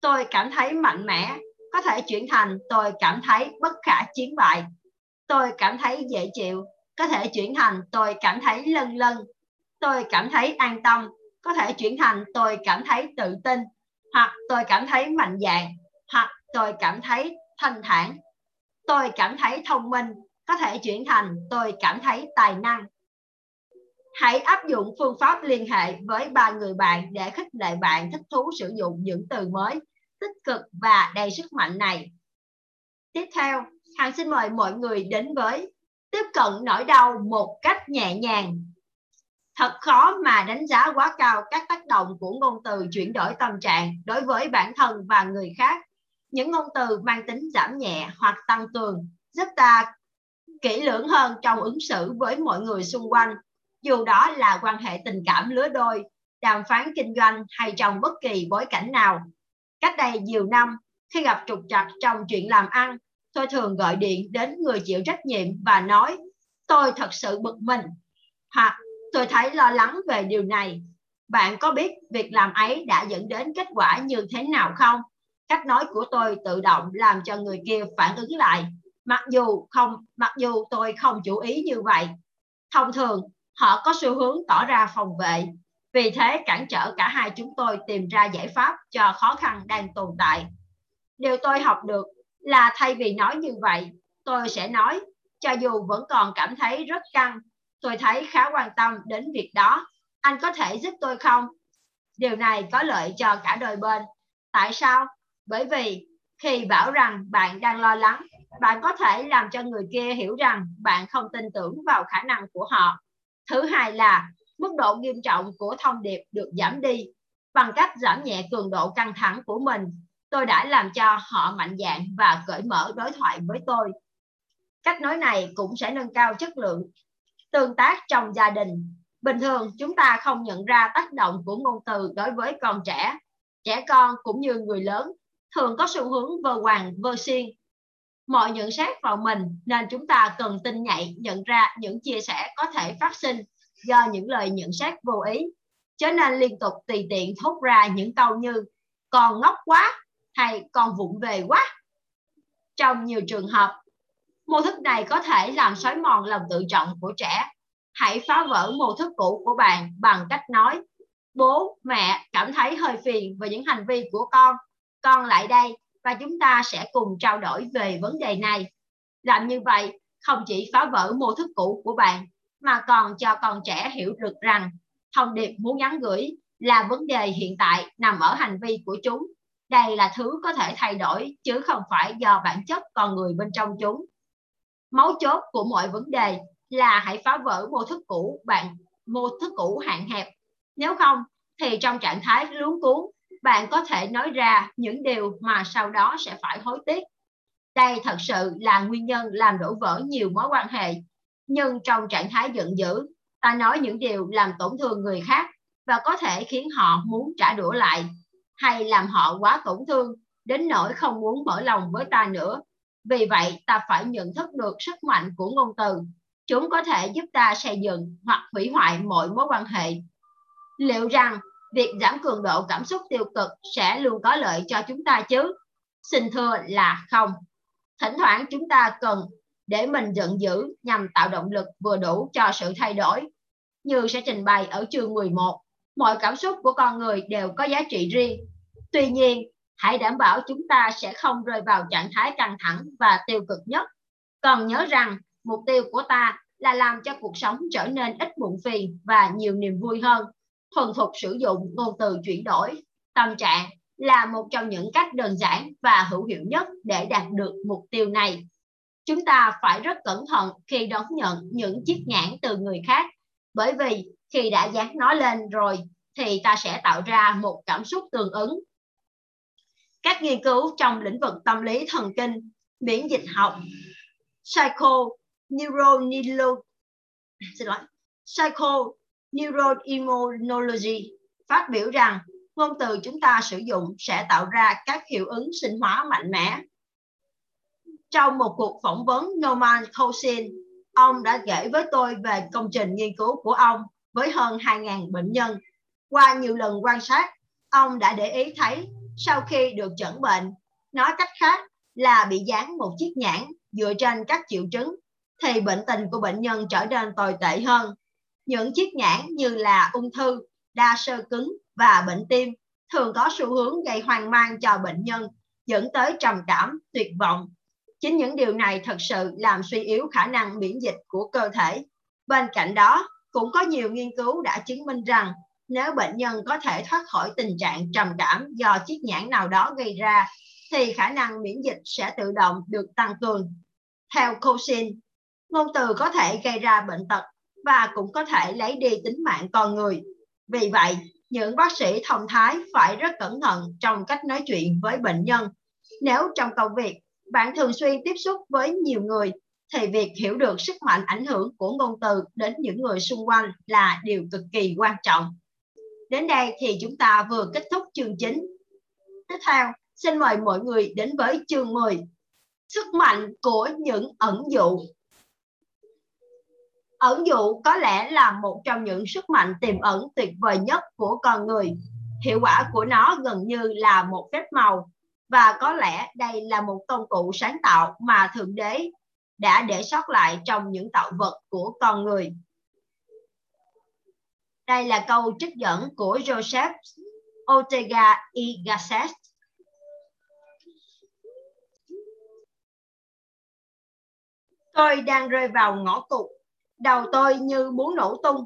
tôi cảm thấy mạnh mẽ có thể chuyển thành tôi cảm thấy bất khả chiến bại tôi cảm thấy dễ chịu có thể chuyển thành tôi cảm thấy lân lân tôi cảm thấy an tâm có thể chuyển thành tôi cảm thấy tự tin hoặc tôi cảm thấy mạnh dạn hoặc tôi cảm thấy thanh thản tôi cảm thấy thông minh có thể chuyển thành tôi cảm thấy tài năng Hãy áp dụng phương pháp liên hệ với ba người bạn để khích lệ bạn thích thú sử dụng những từ mới, tích cực và đầy sức mạnh này. Tiếp theo, Hằng xin mời mọi người đến với tiếp cận nỗi đau một cách nhẹ nhàng. Thật khó mà đánh giá quá cao các tác động của ngôn từ chuyển đổi tâm trạng đối với bản thân và người khác. Những ngôn từ mang tính giảm nhẹ hoặc tăng cường giúp ta kỹ lưỡng hơn trong ứng xử với mọi người xung quanh dù đó là quan hệ tình cảm lứa đôi, đàm phán kinh doanh hay trong bất kỳ bối cảnh nào. Cách đây nhiều năm, khi gặp trục trặc trong chuyện làm ăn, tôi thường gọi điện đến người chịu trách nhiệm và nói tôi thật sự bực mình hoặc tôi thấy lo lắng về điều này. Bạn có biết việc làm ấy đã dẫn đến kết quả như thế nào không? Cách nói của tôi tự động làm cho người kia phản ứng lại, mặc dù không mặc dù tôi không chủ ý như vậy. Thông thường, họ có xu hướng tỏ ra phòng vệ. Vì thế, cản trở cả hai chúng tôi tìm ra giải pháp cho khó khăn đang tồn tại. Điều tôi học được là thay vì nói như vậy, tôi sẽ nói, cho dù vẫn còn cảm thấy rất căng, tôi thấy khá quan tâm đến việc đó. Anh có thể giúp tôi không? Điều này có lợi cho cả đôi bên. Tại sao? Bởi vì khi bảo rằng bạn đang lo lắng, bạn có thể làm cho người kia hiểu rằng bạn không tin tưởng vào khả năng của họ. Thứ hai là mức độ nghiêm trọng của thông điệp được giảm đi bằng cách giảm nhẹ cường độ căng thẳng của mình. Tôi đã làm cho họ mạnh dạn và cởi mở đối thoại với tôi. Cách nói này cũng sẽ nâng cao chất lượng tương tác trong gia đình bình thường, chúng ta không nhận ra tác động của ngôn từ đối với con trẻ trẻ con cũng như người lớn, thường có xu hướng vơ hoàng vơ xiên mọi nhận xét vào mình, nên chúng ta cần tinh nhạy, nhận ra những chia sẻ có thể phát sinh do những lời nhận xét vô ý. Cho nên liên tục tùy tiện thốt ra những câu như còn ngốc quá hay còn vụng về quá trong nhiều trường hợp, mô thức này có thể làm xói mòn lòng tự trọng của trẻ. Hãy phá vỡ mô thức cũ của bạn bằng cách nói, bố, mẹ cảm thấy hơi phiền về những hành vi của con. Con lại đây và chúng ta sẽ cùng trao đổi về vấn đề này. Làm như vậy, không chỉ phá vỡ mô thức cũ của bạn, mà còn cho con trẻ hiểu được rằng thông điệp muốn nhắn gửi là vấn đề hiện tại nằm ở hành vi của chúng. Đây là thứ có thể thay đổi, chứ không phải do bản chất con người bên trong chúng. Mấu chốt của mọi vấn đề là hãy phá vỡ mô thức cũ, bạn, mô thức cũ hạn hẹp. Nếu không, thì trong trạng thái luống cuốn bạn có thể nói ra những điều mà sau đó sẽ phải hối tiếc. Đây thật sự là nguyên nhân làm đổ vỡ nhiều mối quan hệ. Nhưng trong trạng thái giận dữ, ta nói những điều làm tổn thương người khác và có thể khiến họ muốn trả đũa lại hay làm họ quá tổn thương đến nỗi không muốn mở lòng với ta nữa. Vì vậy, ta phải nhận thức được sức mạnh của ngôn từ. Chúng có thể giúp ta xây dựng hoặc hủy hoại mọi mối quan hệ. Liệu rằng việc giảm cường độ cảm xúc tiêu cực sẽ luôn có lợi cho chúng ta chứ? Xin thưa là không. Thỉnh thoảng chúng ta cần để mình giận dữ nhằm tạo động lực vừa đủ cho sự thay đổi. Như sẽ trình bày ở chương 11 mọi cảm xúc của con người đều có giá trị riêng. Tuy nhiên, hãy đảm bảo chúng ta sẽ không rơi vào trạng thái căng thẳng và tiêu cực nhất. Còn nhớ rằng, mục tiêu của ta là làm cho cuộc sống trở nên ít muộn phiền và nhiều niềm vui hơn thuần thục sử dụng ngôn từ chuyển đổi. Tâm trạng là một trong những cách đơn giản và hữu hiệu nhất để đạt được mục tiêu này. Chúng ta phải rất cẩn thận khi đón nhận những chiếc nhãn từ người khác. Bởi vì khi đã dán nó lên rồi, thì ta sẽ tạo ra một cảm xúc tương ứng. Các nghiên cứu trong lĩnh vực tâm lý thần kinh, miễn dịch học psycho neuro xin lỗi. Psycho neuroimmunology phát biểu rằng ngôn từ chúng ta sử dụng sẽ tạo ra các hiệu ứng sinh hóa mạnh mẽ trong một cuộc phỏng vấn Norman Cousin, ông đã kể với tôi về công trình nghiên cứu của ông với hơn 2.000 bệnh nhân. Qua nhiều lần quan sát, ông đã để ý thấy sau khi được chẩn bệnh, nói cách khác là bị dán một chiếc nhãn dựa trên các triệu chứng, thì bệnh tình của bệnh nhân trở nên tồi tệ hơn. Những chiếc nhãn như là ung thư, đa sơ cứng và bệnh tim thường có xu hướng gây hoang mang cho bệnh nhân, dẫn tới trầm cảm, tuyệt vọng Chính những điều này thật sự làm suy yếu khả năng miễn dịch của cơ thể. Bên cạnh đó, cũng có nhiều nghiên cứu đã chứng minh rằng nếu bệnh nhân có thể thoát khỏi tình trạng trầm cảm do chiếc nhãn nào đó gây ra, thì khả năng miễn dịch sẽ tự động được tăng cường. Theo Cousin, ngôn từ có thể gây ra bệnh tật và cũng có thể lấy đi tính mạng con người. Vì vậy, những bác sĩ thông thái phải rất cẩn thận trong cách nói chuyện với bệnh nhân. Nếu trong công việc bạn thường xuyên tiếp xúc với nhiều người thì việc hiểu được sức mạnh ảnh hưởng của ngôn từ đến những người xung quanh là điều cực kỳ quan trọng. Đến đây thì chúng ta vừa kết thúc chương chính Tiếp theo, xin mời mọi người đến với chương 10. Sức mạnh của những ẩn dụ. Ẩn dụ có lẽ là một trong những sức mạnh tiềm ẩn tuyệt vời nhất của con người. Hiệu quả của nó gần như là một phép màu và có lẽ đây là một công cụ sáng tạo mà Thượng Đế đã để sót lại trong những tạo vật của con người. Đây là câu trích dẫn của Joseph Ortega y Gasset. Tôi đang rơi vào ngõ cụt, đầu tôi như muốn nổ tung.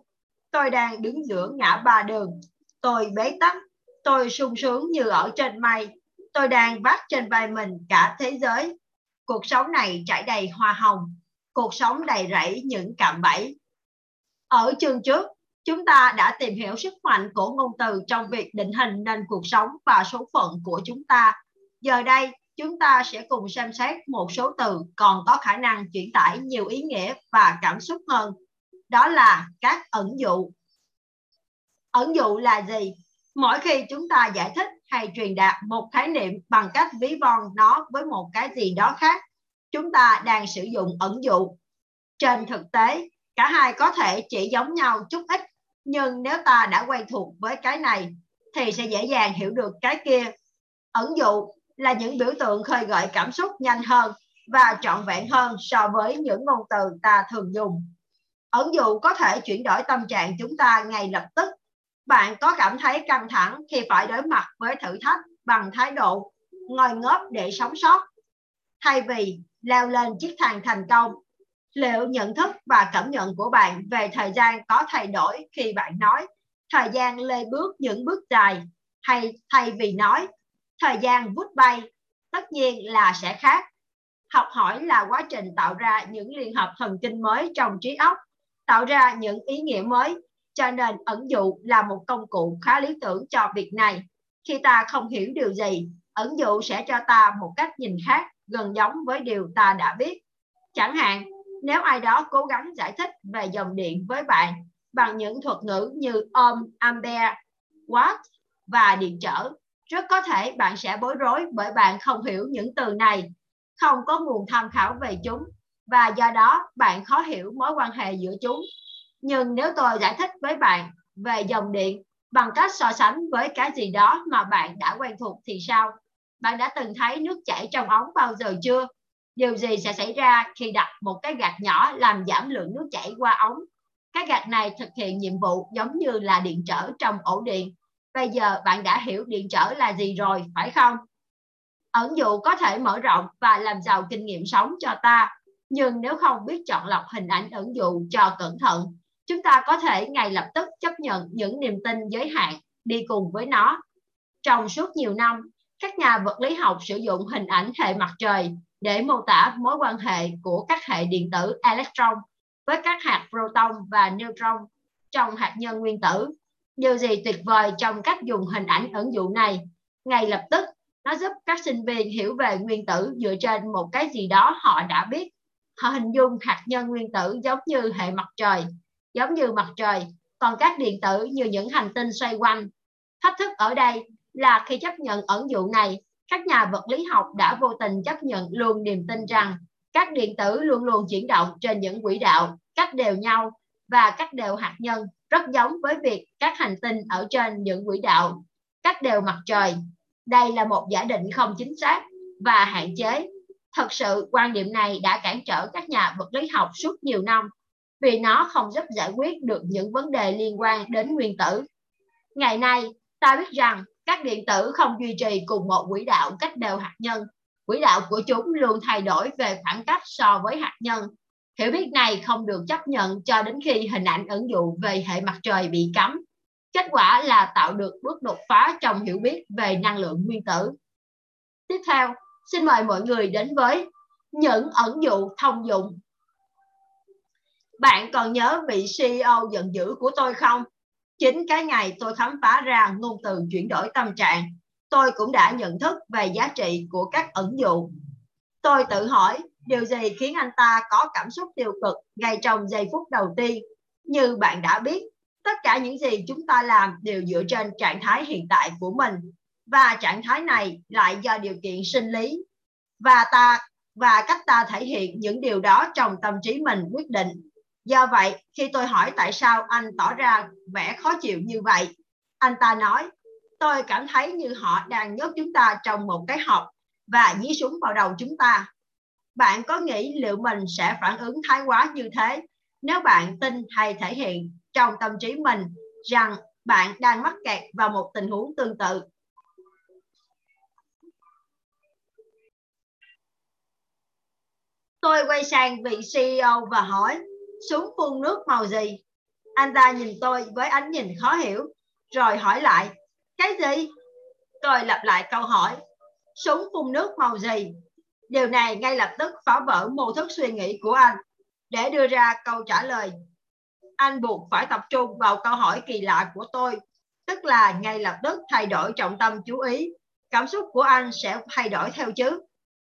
Tôi đang đứng giữa ngã ba đường. Tôi bế tắc, tôi sung sướng như ở trên mây tôi đang vác trên vai mình cả thế giới. Cuộc sống này trải đầy hoa hồng, cuộc sống đầy rẫy những cạm bẫy. Ở chương trước, chúng ta đã tìm hiểu sức mạnh của ngôn từ trong việc định hình nên cuộc sống và số phận của chúng ta. Giờ đây, chúng ta sẽ cùng xem xét một số từ còn có khả năng chuyển tải nhiều ý nghĩa và cảm xúc hơn. đó là các ẩn dụ. Ẩn dụ là gì? Mỗi khi chúng ta giải thích hay truyền đạt một khái niệm bằng cách ví von nó với một cái gì đó khác, chúng ta đang sử dụng ẩn dụ. Trên thực tế, cả hai có thể chỉ giống nhau chút ít, nhưng nếu ta đã quen thuộc với cái này thì sẽ dễ dàng hiểu được cái kia. Ẩn dụ là những biểu tượng khơi gợi cảm xúc nhanh hơn và trọn vẹn hơn so với những ngôn từ ta thường dùng. Ẩn dụ có thể chuyển đổi tâm trạng chúng ta ngay lập tức. Bạn có cảm thấy căng thẳng khi phải đối mặt với thử thách bằng thái độ ngồi ngớp để sống sót? Thay vì leo lên chiếc thang thành công, liệu nhận thức và cảm nhận của bạn về thời gian có thay đổi khi bạn nói, thời gian lê bước những bước dài, hay thay vì nói thời gian vút bay tất nhiên là sẽ khác. Học hỏi là quá trình tạo ra những liên hợp thần kinh mới trong trí óc, tạo ra những ý nghĩa mới, cho nên ẩn dụ là một công cụ khá lý tưởng cho việc này. Khi ta không hiểu điều gì, ẩn dụ sẽ cho ta một cách nhìn khác, gần giống với điều ta đã biết. Chẳng hạn, nếu ai đó cố gắng giải thích về dòng điện với bạn bằng những thuật ngữ như ohm, ampere, watt và điện trở rất có thể bạn sẽ bối rối bởi bạn không hiểu những từ này. Không có nguồn tham khảo về chúng, và do đó bạn khó hiểu mối quan hệ giữa chúng. Nhưng nếu tôi giải thích với bạn về dòng điện bằng cách so sánh với cái gì đó mà bạn đã quen thuộc thì sao? Bạn đã từng thấy nước chảy trong ống bao giờ chưa? Điều gì sẽ xảy ra khi đặt một cái gạt nhỏ làm giảm lượng nước chảy qua ống? Cái gạt này thực hiện nhiệm vụ giống như là điện trở trong ổ điện bây giờ bạn đã hiểu điện trở là gì rồi, phải không? Ẩn dụ có thể mở rộng và làm giàu kinh nghiệm sống cho ta. Nhưng nếu không biết chọn lọc hình ảnh ẩn dụ cho cẩn thận, chúng ta có thể ngay lập tức chấp nhận những niềm tin giới hạn, đi cùng với nó. Trong suốt nhiều năm, các nhà vật lý học sử dụng hình ảnh hệ mặt trời để mô tả mối quan hệ của các hệ điện tử electron với các hạt proton và neutron trong hạt nhân nguyên tử. Điều gì tuyệt vời trong cách dùng hình ảnh ẩn dụ này? Ngay lập tức, nó giúp các sinh viên hiểu về nguyên tử dựa trên một cái gì đó họ đã biết. Họ hình dung hạt nhân nguyên tử giống như hệ mặt trời, giống như mặt trời, còn các điện tử như những hành tinh xoay quanh. Thách thức ở đây là khi chấp nhận ẩn dụ này, các nhà vật lý học đã vô tình chấp nhận luôn niềm tin rằng các điện tử luôn luôn chuyển động trên những quỹ đạo cách đều nhau và cách đều hạt nhân rất giống với việc các hành tinh ở trên những quỹ đạo cách đều mặt trời. Đây là một giả định không chính xác và hạn chế. Thật sự quan điểm này đã cản trở các nhà vật lý học suốt nhiều năm vì nó không giúp giải quyết được những vấn đề liên quan đến nguyên tử. Ngày nay, ta biết rằng các điện tử không duy trì cùng một quỹ đạo cách đều hạt nhân. Quỹ đạo của chúng luôn thay đổi về khoảng cách so với hạt nhân. Hiểu biết này không được chấp nhận cho đến khi hình ảnh ẩn dụ về hệ mặt trời bị cấm. Kết quả là tạo được bước đột phá trong hiểu biết về năng lượng nguyên tử. Tiếp theo, xin mời mọi người đến với những ẩn dụ thông dụng. Bạn còn nhớ vị CEO giận dữ của tôi không? Chính cái ngày tôi khám phá ra ngôn từ chuyển đổi tâm trạng, tôi cũng đã nhận thức về giá trị của các ẩn dụ. Tôi tự hỏi điều gì khiến anh ta có cảm xúc tiêu cực ngay trong giây phút đầu tiên. Như bạn đã biết, tất cả những gì chúng ta làm đều dựa trên trạng thái hiện tại của mình và trạng thái này lại do điều kiện sinh lý và ta và cách ta thể hiện những điều đó trong tâm trí mình quyết định Do vậy, khi tôi hỏi tại sao anh tỏ ra vẻ khó chịu như vậy, anh ta nói, tôi cảm thấy như họ đang nhốt chúng ta trong một cái hộp và dí súng vào đầu chúng ta. Bạn có nghĩ liệu mình sẽ phản ứng thái quá như thế nếu bạn tin hay thể hiện trong tâm trí mình rằng bạn đang mắc kẹt vào một tình huống tương tự? Tôi quay sang vị CEO và hỏi, súng phun nước màu gì? Anh ta nhìn tôi với ánh nhìn khó hiểu, rồi hỏi lại, cái gì? Tôi lặp lại câu hỏi, súng phun nước màu gì? Điều này ngay lập tức phá vỡ mô thức suy nghĩ của anh. Để đưa ra câu trả lời, anh buộc phải tập trung vào câu hỏi kỳ lạ của tôi, tức là ngay lập tức thay đổi trọng tâm chú ý. Cảm xúc của anh sẽ thay đổi theo chứ.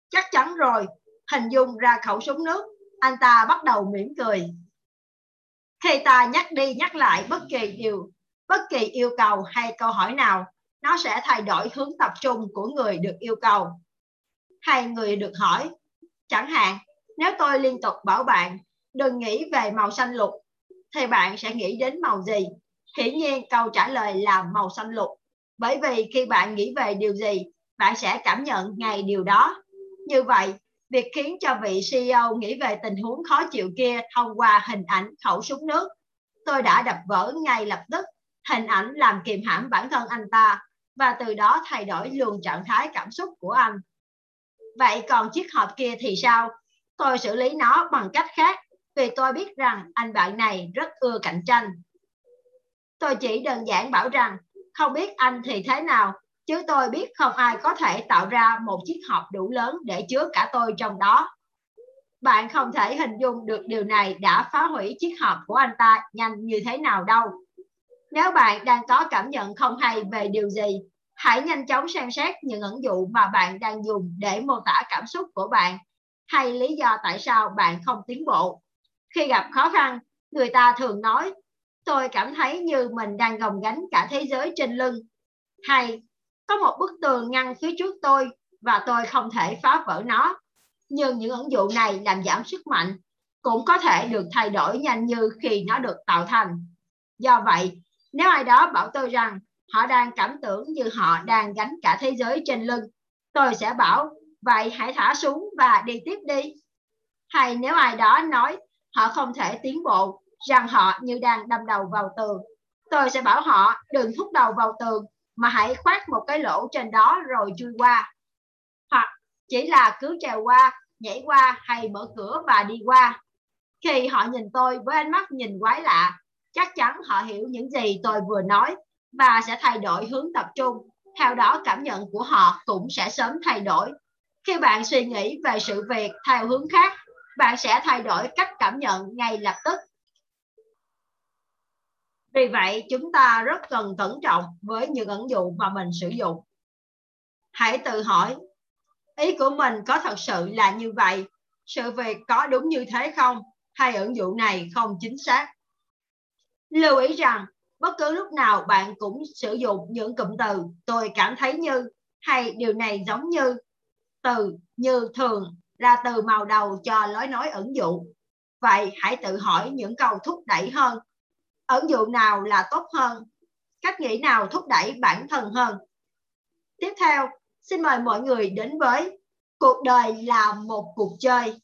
Chắc chắn rồi, hình dung ra khẩu súng nước, anh ta bắt đầu mỉm cười. khi ta nhắc đi nhắc lại bất kỳ điều bất kỳ yêu cầu hay câu hỏi nào nó sẽ thay đổi hướng tập trung của người được yêu cầu hay người được hỏi? Chẳng hạn, nếu tôi liên tục bảo bạn, đừng nghĩ về màu xanh lục, thì bạn sẽ nghĩ đến màu gì? Hiển nhiên, câu trả lời là màu xanh lục. Bởi vì khi bạn nghĩ về điều gì, bạn sẽ cảm nhận ngay điều đó. Như vậy, việc khiến cho vị CEO nghĩ về tình huống khó chịu kia thông qua hình ảnh khẩu súng nước, tôi đã đập vỡ ngay lập tức. Hình ảnh làm kiềm hãm bản thân anh ta và từ đó thay đổi luôn trạng thái cảm xúc của anh vậy còn chiếc hộp kia thì sao? Tôi xử lý nó bằng cách khác, vì tôi biết rằng anh bạn này rất ưa cạnh tranh. Tôi chỉ đơn giản bảo rằng, không biết anh thì thế nào, chứ tôi biết không ai có thể tạo ra một chiếc hộp đủ lớn để chứa cả tôi trong đó. Bạn không thể hình dung được điều này đã phá hủy chiếc hộp của anh ta nhanh như thế nào đâu. Nếu bạn đang có cảm nhận không hay về điều gì hãy nhanh chóng xem xét những ẩn dụ mà bạn đang dùng để mô tả cảm xúc của bạn, hay lý do tại sao bạn không tiến bộ. Khi gặp khó khăn, người ta thường nói, tôi cảm thấy như mình đang gồng gánh cả thế giới trên lưng. Hay, có một bức tường ngăn phía trước tôi và tôi không thể phá vỡ nó. Nhưng những ứng dụ này làm giảm sức mạnh, cũng có thể được thay đổi nhanh như khi nó được tạo thành. Do vậy, nếu ai đó bảo tôi rằng họ đang cảm tưởng như họ đang gánh cả thế giới trên lưng. Tôi sẽ bảo, vậy hãy thả súng và đi tiếp đi. Hay nếu ai đó nói, họ không thể tiến bộ, rằng họ như đang đâm đầu vào tường. Tôi sẽ bảo họ, đừng thúc đầu vào tường, mà hãy khoét một cái lỗ trên đó rồi chui qua. Hoặc chỉ là cứ trèo qua, nhảy qua hay mở cửa và đi qua. Khi họ nhìn tôi với ánh mắt nhìn quái lạ, chắc chắn họ hiểu những gì tôi vừa nói và sẽ thay đổi hướng tập trung. Theo đó, cảm nhận của họ cũng sẽ sớm thay đổi. Khi bạn suy nghĩ về sự việc theo hướng khác, bạn sẽ thay đổi cách cảm nhận ngay lập tức. Vì vậy, chúng ta rất cần cẩn trọng với những ẩn dụ mà mình sử dụng. Hãy tự hỏi, ý của mình có thật sự là như vậy? Sự việc có đúng như thế không? Hay ẩn dụ này không chính xác? Lưu ý rằng bất cứ lúc nào bạn cũng sử dụng những cụm từ tôi cảm thấy như hay, điều này giống như từ, như thường là từ màu đầu cho lối nói ẩn dụ. Vậy hãy tự hỏi những câu thúc đẩy hơn. Ẩn dụ nào là tốt hơn? Cách nghĩ nào thúc đẩy bản thân hơn? Tiếp theo, xin mời mọi người đến với cuộc đời là một cuộc chơi.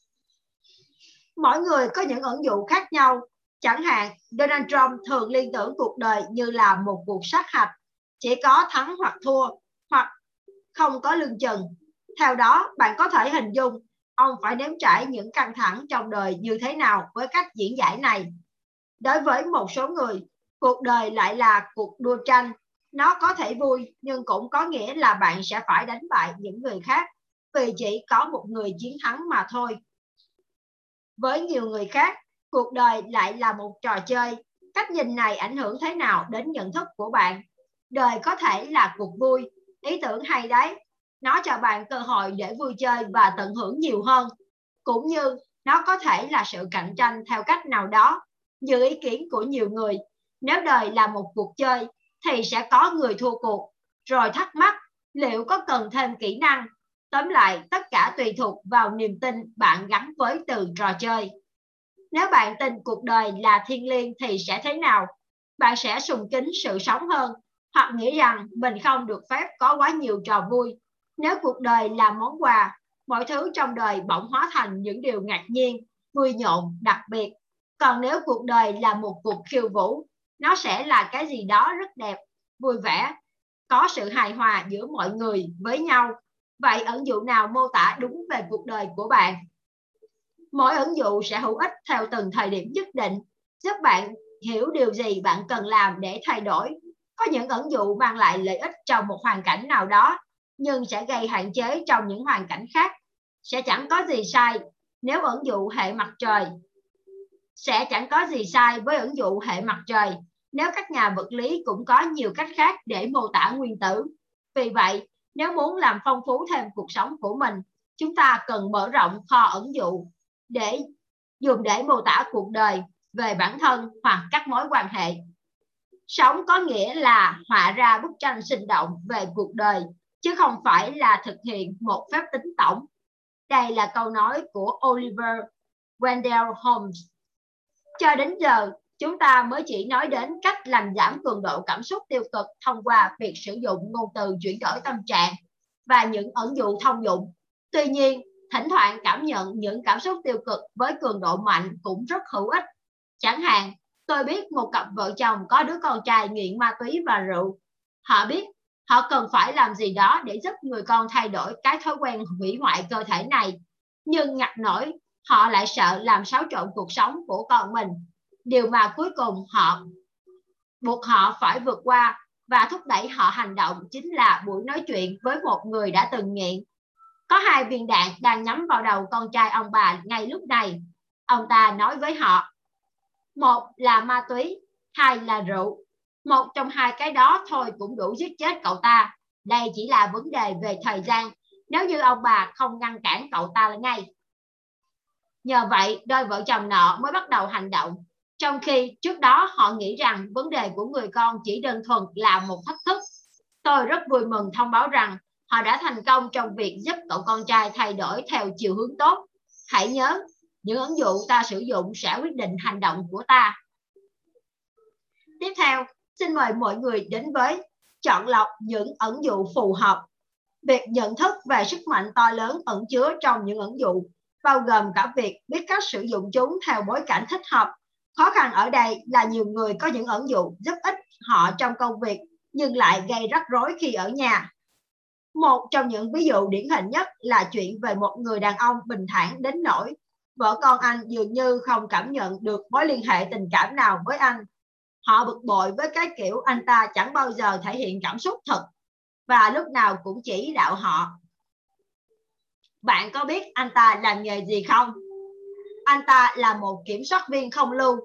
Mỗi người có những ẩn dụ khác nhau chẳng hạn, donald trump thường liên tưởng cuộc đời như là một cuộc sát hạch, chỉ có thắng hoặc thua, hoặc không có lương chừng. Theo đó, bạn có thể hình dung ông phải nếm trải những căng thẳng trong đời như thế nào với cách diễn giải này. Đối với một số người, cuộc đời lại là cuộc đua tranh. Nó có thể vui, nhưng cũng có nghĩa là bạn sẽ phải đánh bại những người khác, vì chỉ có một người chiến thắng mà thôi. Với nhiều người khác cuộc đời lại là một trò chơi. Cách nhìn này ảnh hưởng thế nào đến nhận thức của bạn? Đời có thể là cuộc vui. Ý tưởng hay đấy. Nó cho bạn cơ hội để vui chơi và tận hưởng nhiều hơn. Cũng như nó có thể là sự cạnh tranh theo cách nào đó, như ý kiến của nhiều người. Nếu đời là một cuộc chơi, thì sẽ có người thua cuộc. Rồi thắc mắc, liệu có cần thêm kỹ năng? Tóm lại, tất cả tùy thuộc vào niềm tin bạn gắn với từ trò chơi nếu bạn tin cuộc đời là thiên liêng thì sẽ thế nào? Bạn sẽ sùng kính sự sống hơn, hoặc nghĩ rằng mình không được phép có quá nhiều trò vui. Nếu cuộc đời là món quà, mọi thứ trong đời bỗng hóa thành những điều ngạc nhiên, vui nhộn, đặc biệt. Còn nếu cuộc đời là một cuộc khiêu vũ, nó sẽ là cái gì đó rất đẹp, vui vẻ, có sự hài hòa giữa mọi người với nhau. Vậy ẩn dụ nào mô tả đúng về cuộc đời của bạn? Mỗi ứng dụng sẽ hữu ích theo từng thời điểm nhất định. Giúp bạn hiểu điều gì bạn cần làm để thay đổi. Có những ứng dụng mang lại lợi ích trong một hoàn cảnh nào đó nhưng sẽ gây hạn chế trong những hoàn cảnh khác. Sẽ chẳng có gì sai nếu ứng dụng hệ mặt trời. Sẽ chẳng có gì sai với ứng dụng hệ mặt trời nếu các nhà vật lý cũng có nhiều cách khác để mô tả nguyên tử. Vì vậy, nếu muốn làm phong phú thêm cuộc sống của mình, chúng ta cần mở rộng kho ẩn dụ để dùng để mô tả cuộc đời. về bản thân hoặc các mối quan hệ. Sống có nghĩa là họa ra bức tranh sinh động về cuộc đời, chứ không phải là thực hiện một phép tính tổng. Đây là câu nói của Oliver Wendell Holmes. Cho đến giờ, chúng ta mới chỉ nói đến cách làm giảm cường độ cảm xúc tiêu cực thông qua việc sử dụng ngôn từ chuyển đổi tâm trạng và những ẩn dụ thông dụng. Tuy nhiên, thỉnh thoảng cảm nhận những cảm xúc tiêu cực với cường độ mạnh cũng rất hữu ích. Chẳng hạn, tôi biết một cặp vợ chồng có đứa con trai nghiện ma túy và rượu. Họ biết họ cần phải làm gì đó để giúp người con thay đổi cái thói quen hủy hoại cơ thể này. Nhưng ngặt nổi, họ lại sợ làm xáo trộn cuộc sống của con mình. Điều mà cuối cùng họ buộc họ phải vượt qua và thúc đẩy họ hành động chính là buổi nói chuyện với một người đã từng nghiện. Có hai viên đạn đang nhắm vào đầu con trai ông bà ngay lúc này. Ông ta nói với họ, một là ma túy, hai là rượu. Một trong hai cái đó thôi cũng đủ giết chết cậu ta. Đây chỉ là vấn đề về thời gian nếu như ông bà không ngăn cản cậu ta ngay. Nhờ vậy, đôi vợ chồng nọ mới bắt đầu hành động trong khi trước đó họ nghĩ rằng vấn đề của người con chỉ đơn thuần là một thách thức. Tôi rất vui mừng thông báo rằng họ đã thành công trong việc giúp cậu con trai thay đổi theo chiều hướng tốt. Hãy nhớ, những ứng dụng ta sử dụng sẽ quyết định hành động của ta. Tiếp theo, xin mời mọi người đến với chọn lọc những ứng dụng phù hợp. Việc nhận thức về sức mạnh to lớn ẩn chứa trong những ứng dụng bao gồm cả việc biết cách sử dụng chúng theo bối cảnh thích hợp Khó khăn ở đây là nhiều người có những ứng dụng giúp ích họ trong công việc nhưng lại gây rắc rối khi ở nhà. Một trong những ví dụ điển hình nhất là chuyện về một người đàn ông bình thản đến nỗi vợ con anh dường như không cảm nhận được mối liên hệ tình cảm nào với anh. Họ bực bội với cái kiểu anh ta chẳng bao giờ thể hiện cảm xúc thật và lúc nào cũng chỉ đạo họ. Bạn có biết anh ta làm nghề gì không? anh ta là một kiểm soát viên không lưu.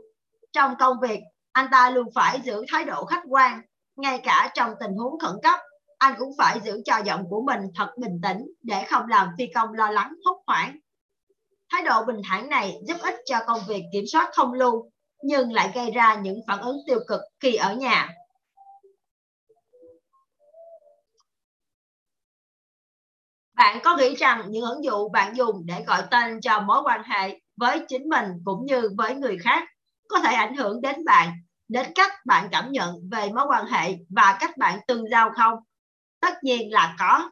Trong công việc, anh ta luôn phải giữ thái độ khách quan, ngay cả trong tình huống khẩn cấp, anh cũng phải giữ cho giọng của mình thật bình tĩnh để không làm phi công lo lắng hốt hoảng. Thái độ bình thản này giúp ích cho công việc kiểm soát không lưu, nhưng lại gây ra những phản ứng tiêu cực khi ở nhà. Bạn có nghĩ rằng những ứng dụng bạn dùng để gọi tên cho mối quan hệ với chính mình cũng như với người khác có thể ảnh hưởng đến bạn đến cách bạn cảm nhận về mối quan hệ và cách bạn tương giao không tất nhiên là có.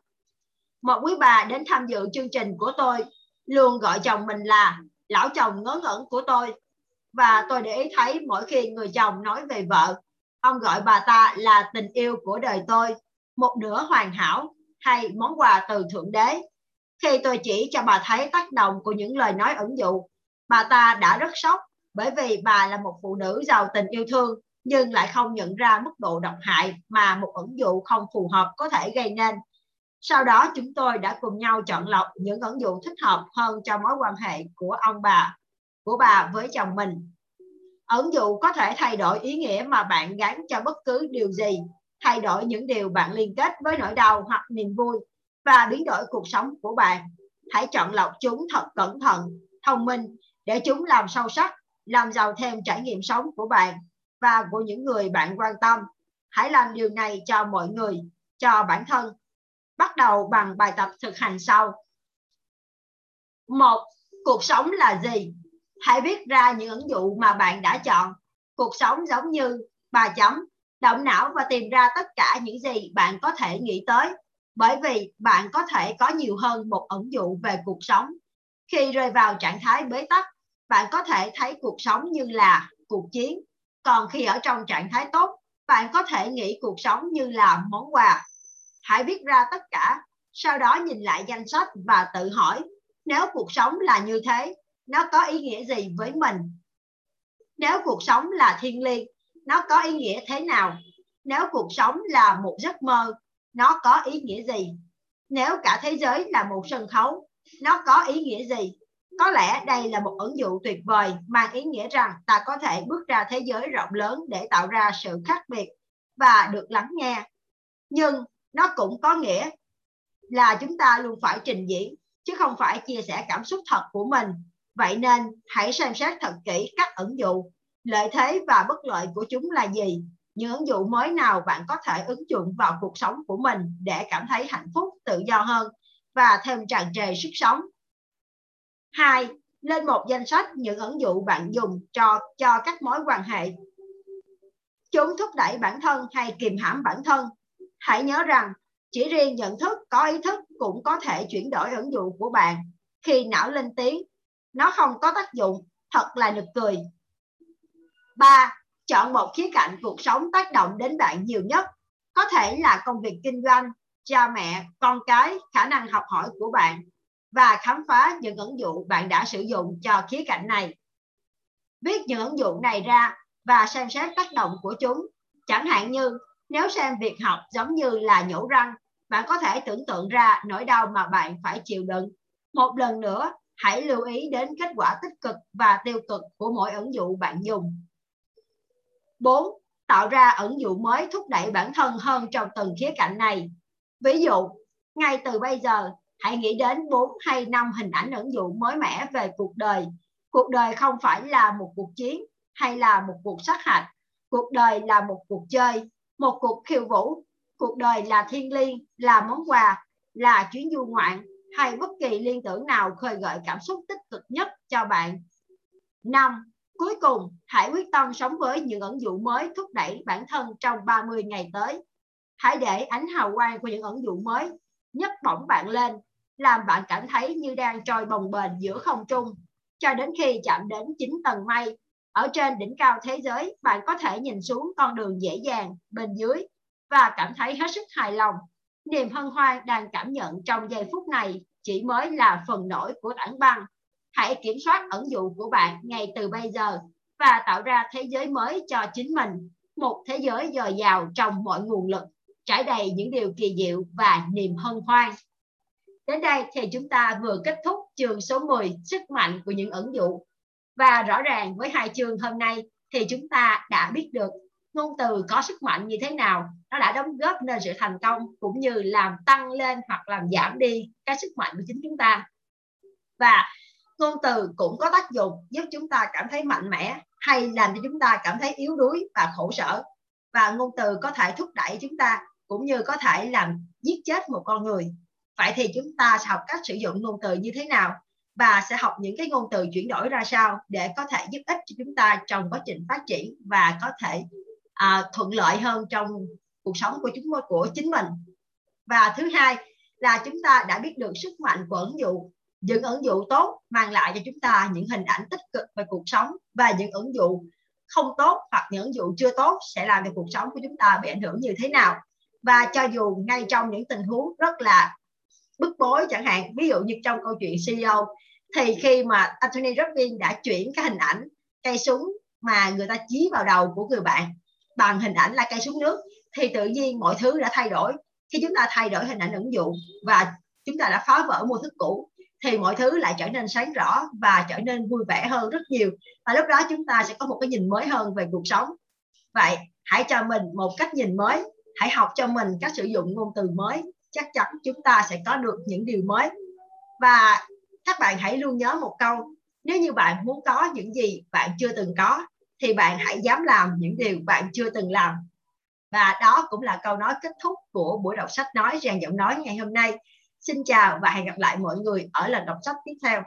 Một quý bà đến tham dự chương trình của tôi luôn gọi chồng mình là lão chồng ngớ ngẩn của tôi và tôi để ý thấy mỗi khi người chồng nói về vợ, ông gọi bà ta là tình yêu của đời tôi một nửa hoàn hảo hay món quà từ thượng đế. Khi tôi chỉ cho bà thấy tác động của những lời nói ẩn dụ, bà ta đã rất sốc bởi vì bà là một phụ nữ giàu tình yêu thương nhưng lại không nhận ra mức độ độc hại mà một ẩn dụ không phù hợp có thể gây nên. Sau đó chúng tôi đã cùng nhau chọn lọc những ẩn dụ thích hợp hơn cho mối quan hệ của ông bà, của bà với chồng mình. Ẩn dụ có thể thay đổi ý nghĩa mà bạn gắn cho bất cứ điều gì, thay đổi những điều bạn liên kết với nỗi đau hoặc niềm vui và biến đổi cuộc sống của bạn. Hãy chọn lọc chúng thật cẩn thận, thông minh để chúng làm sâu sắc, làm giàu thêm trải nghiệm sống của bạn và của những người bạn quan tâm. Hãy làm điều này cho mọi người, cho bản thân. Bắt đầu bằng bài tập thực hành sau. Một, cuộc sống là gì? Hãy viết ra những ứng dụ mà bạn đã chọn. Cuộc sống giống như ba chấm, động não và tìm ra tất cả những gì bạn có thể nghĩ tới. Bởi vì bạn có thể có nhiều hơn một ẩn dụ về cuộc sống. Khi rơi vào trạng thái bế tắc, bạn có thể thấy cuộc sống như là cuộc chiến còn khi ở trong trạng thái tốt, bạn có thể nghĩ cuộc sống như là món quà. Hãy viết ra tất cả, sau đó nhìn lại danh sách và tự hỏi, nếu cuộc sống là như thế, nó có ý nghĩa gì với mình? Nếu cuộc sống là thiên liêng, nó có ý nghĩa thế nào? Nếu cuộc sống là một giấc mơ, nó có ý nghĩa gì? Nếu cả thế giới là một sân khấu, nó có ý nghĩa gì? Có lẽ đây là một ứng dụ tuyệt vời, mang ý nghĩa rằng ta có thể bước ra thế giới rộng lớn để tạo ra sự khác biệt và được lắng nghe. Nhưng nó cũng có nghĩa là chúng ta luôn phải trình diễn, chứ không phải chia sẻ cảm xúc thật của mình. Vậy nên hãy xem xét thật kỹ các ứng dụ lợi thế và bất lợi của chúng là gì những ứng dụng mới nào bạn có thể ứng dụng vào cuộc sống của mình để cảm thấy hạnh phúc, tự do hơn và thêm tràn trề sức sống hai, lên một danh sách những ứng dụng bạn dùng cho cho các mối quan hệ. Chúng thúc đẩy bản thân hay kìm hãm bản thân. Hãy nhớ rằng, chỉ riêng nhận thức, có ý thức cũng có thể chuyển đổi ứng dụng của bạn. Khi não lên tiếng, nó không có tác dụng, thật là nực cười. Ba, chọn một khía cạnh cuộc sống tác động đến bạn nhiều nhất. Có thể là công việc kinh doanh, cha mẹ, con cái, khả năng học hỏi của bạn và khám phá những ứng dụng bạn đã sử dụng cho khía cạnh này viết những ứng dụng này ra và xem xét tác động của chúng chẳng hạn như nếu xem việc học giống như là nhổ răng bạn có thể tưởng tượng ra nỗi đau mà bạn phải chịu đựng một lần nữa hãy lưu ý đến kết quả tích cực và tiêu cực của mỗi ứng dụng bạn dùng 4. Tạo ra ứng dụng mới thúc đẩy bản thân hơn trong từng khía cạnh này. Ví dụ, ngay từ bây giờ, hãy nghĩ đến 4 hay 5 hình ảnh ẩn dụ mới mẻ về cuộc đời. Cuộc đời không phải là một cuộc chiến hay là một cuộc sát hạch. Cuộc đời là một cuộc chơi, một cuộc khiêu vũ. Cuộc đời là thiên liêng, là món quà, là chuyến du ngoạn hay bất kỳ liên tưởng nào khơi gợi cảm xúc tích cực nhất cho bạn. 5. Cuối cùng, hãy quyết tâm sống với những ẩn dụ mới thúc đẩy bản thân trong 30 ngày tới. Hãy để ánh hào quang của những ẩn dụ mới nhấc bổng bạn lên, làm bạn cảm thấy như đang trôi bồng bềnh giữa không trung, cho đến khi chạm đến chín tầng mây. Ở trên đỉnh cao thế giới, bạn có thể nhìn xuống con đường dễ dàng bên dưới và cảm thấy hết sức hài lòng. Niềm hân hoan đang cảm nhận trong giây phút này chỉ mới là phần nổi của tảng băng Hãy kiểm soát ẩn dụ của bạn ngay từ bây giờ và tạo ra thế giới mới cho chính mình, một thế giới dồi dào trong mọi nguồn lực, trải đầy những điều kỳ diệu và niềm hân hoan. Đến đây thì chúng ta vừa kết thúc chương số 10 sức mạnh của những ẩn dụ. Và rõ ràng với hai chương hôm nay thì chúng ta đã biết được ngôn từ có sức mạnh như thế nào. Nó đã đóng góp nên sự thành công cũng như làm tăng lên hoặc làm giảm đi cái sức mạnh của chính chúng ta. Và ngôn từ cũng có tác dụng giúp chúng ta cảm thấy mạnh mẽ hay làm cho chúng ta cảm thấy yếu đuối và khổ sở. Và ngôn từ có thể thúc đẩy chúng ta cũng như có thể làm giết chết một con người vậy thì chúng ta sẽ học cách sử dụng ngôn từ như thế nào và sẽ học những cái ngôn từ chuyển đổi ra sao để có thể giúp ích cho chúng ta trong quá trình phát triển và có thể à, thuận lợi hơn trong cuộc sống của chúng của chính mình. Và thứ hai là chúng ta đã biết được sức mạnh của ứng dụng những ứng dụng tốt mang lại cho chúng ta những hình ảnh tích cực về cuộc sống và những ứng dụng không tốt hoặc những ứng dụng chưa tốt sẽ làm cho cuộc sống của chúng ta bị ảnh hưởng như thế nào. Và cho dù ngay trong những tình huống rất là bức bối chẳng hạn. Ví dụ như trong câu chuyện CEO thì khi mà Anthony Robbins đã chuyển cái hình ảnh cây súng mà người ta chí vào đầu của người bạn bằng hình ảnh là cây súng nước, thì tự nhiên mọi thứ đã thay đổi. Khi chúng ta thay đổi hình ảnh ứng dụng và chúng ta đã phá vỡ mô thức cũ, thì mọi thứ lại trở nên sáng rõ và trở nên vui vẻ hơn rất nhiều. Và lúc đó chúng ta sẽ có một cái nhìn mới hơn về cuộc sống. Vậy, hãy cho mình một cách nhìn mới. Hãy học cho mình cách sử dụng ngôn từ mới chắc chắn chúng ta sẽ có được những điều mới. Và các bạn hãy luôn nhớ một câu, nếu như bạn muốn có những gì bạn chưa từng có, thì bạn hãy dám làm những điều bạn chưa từng làm. Và đó cũng là câu nói kết thúc của buổi đọc sách nói rèn giọng nói ngày hôm nay. Xin chào và hẹn gặp lại mọi người ở lần đọc sách tiếp theo.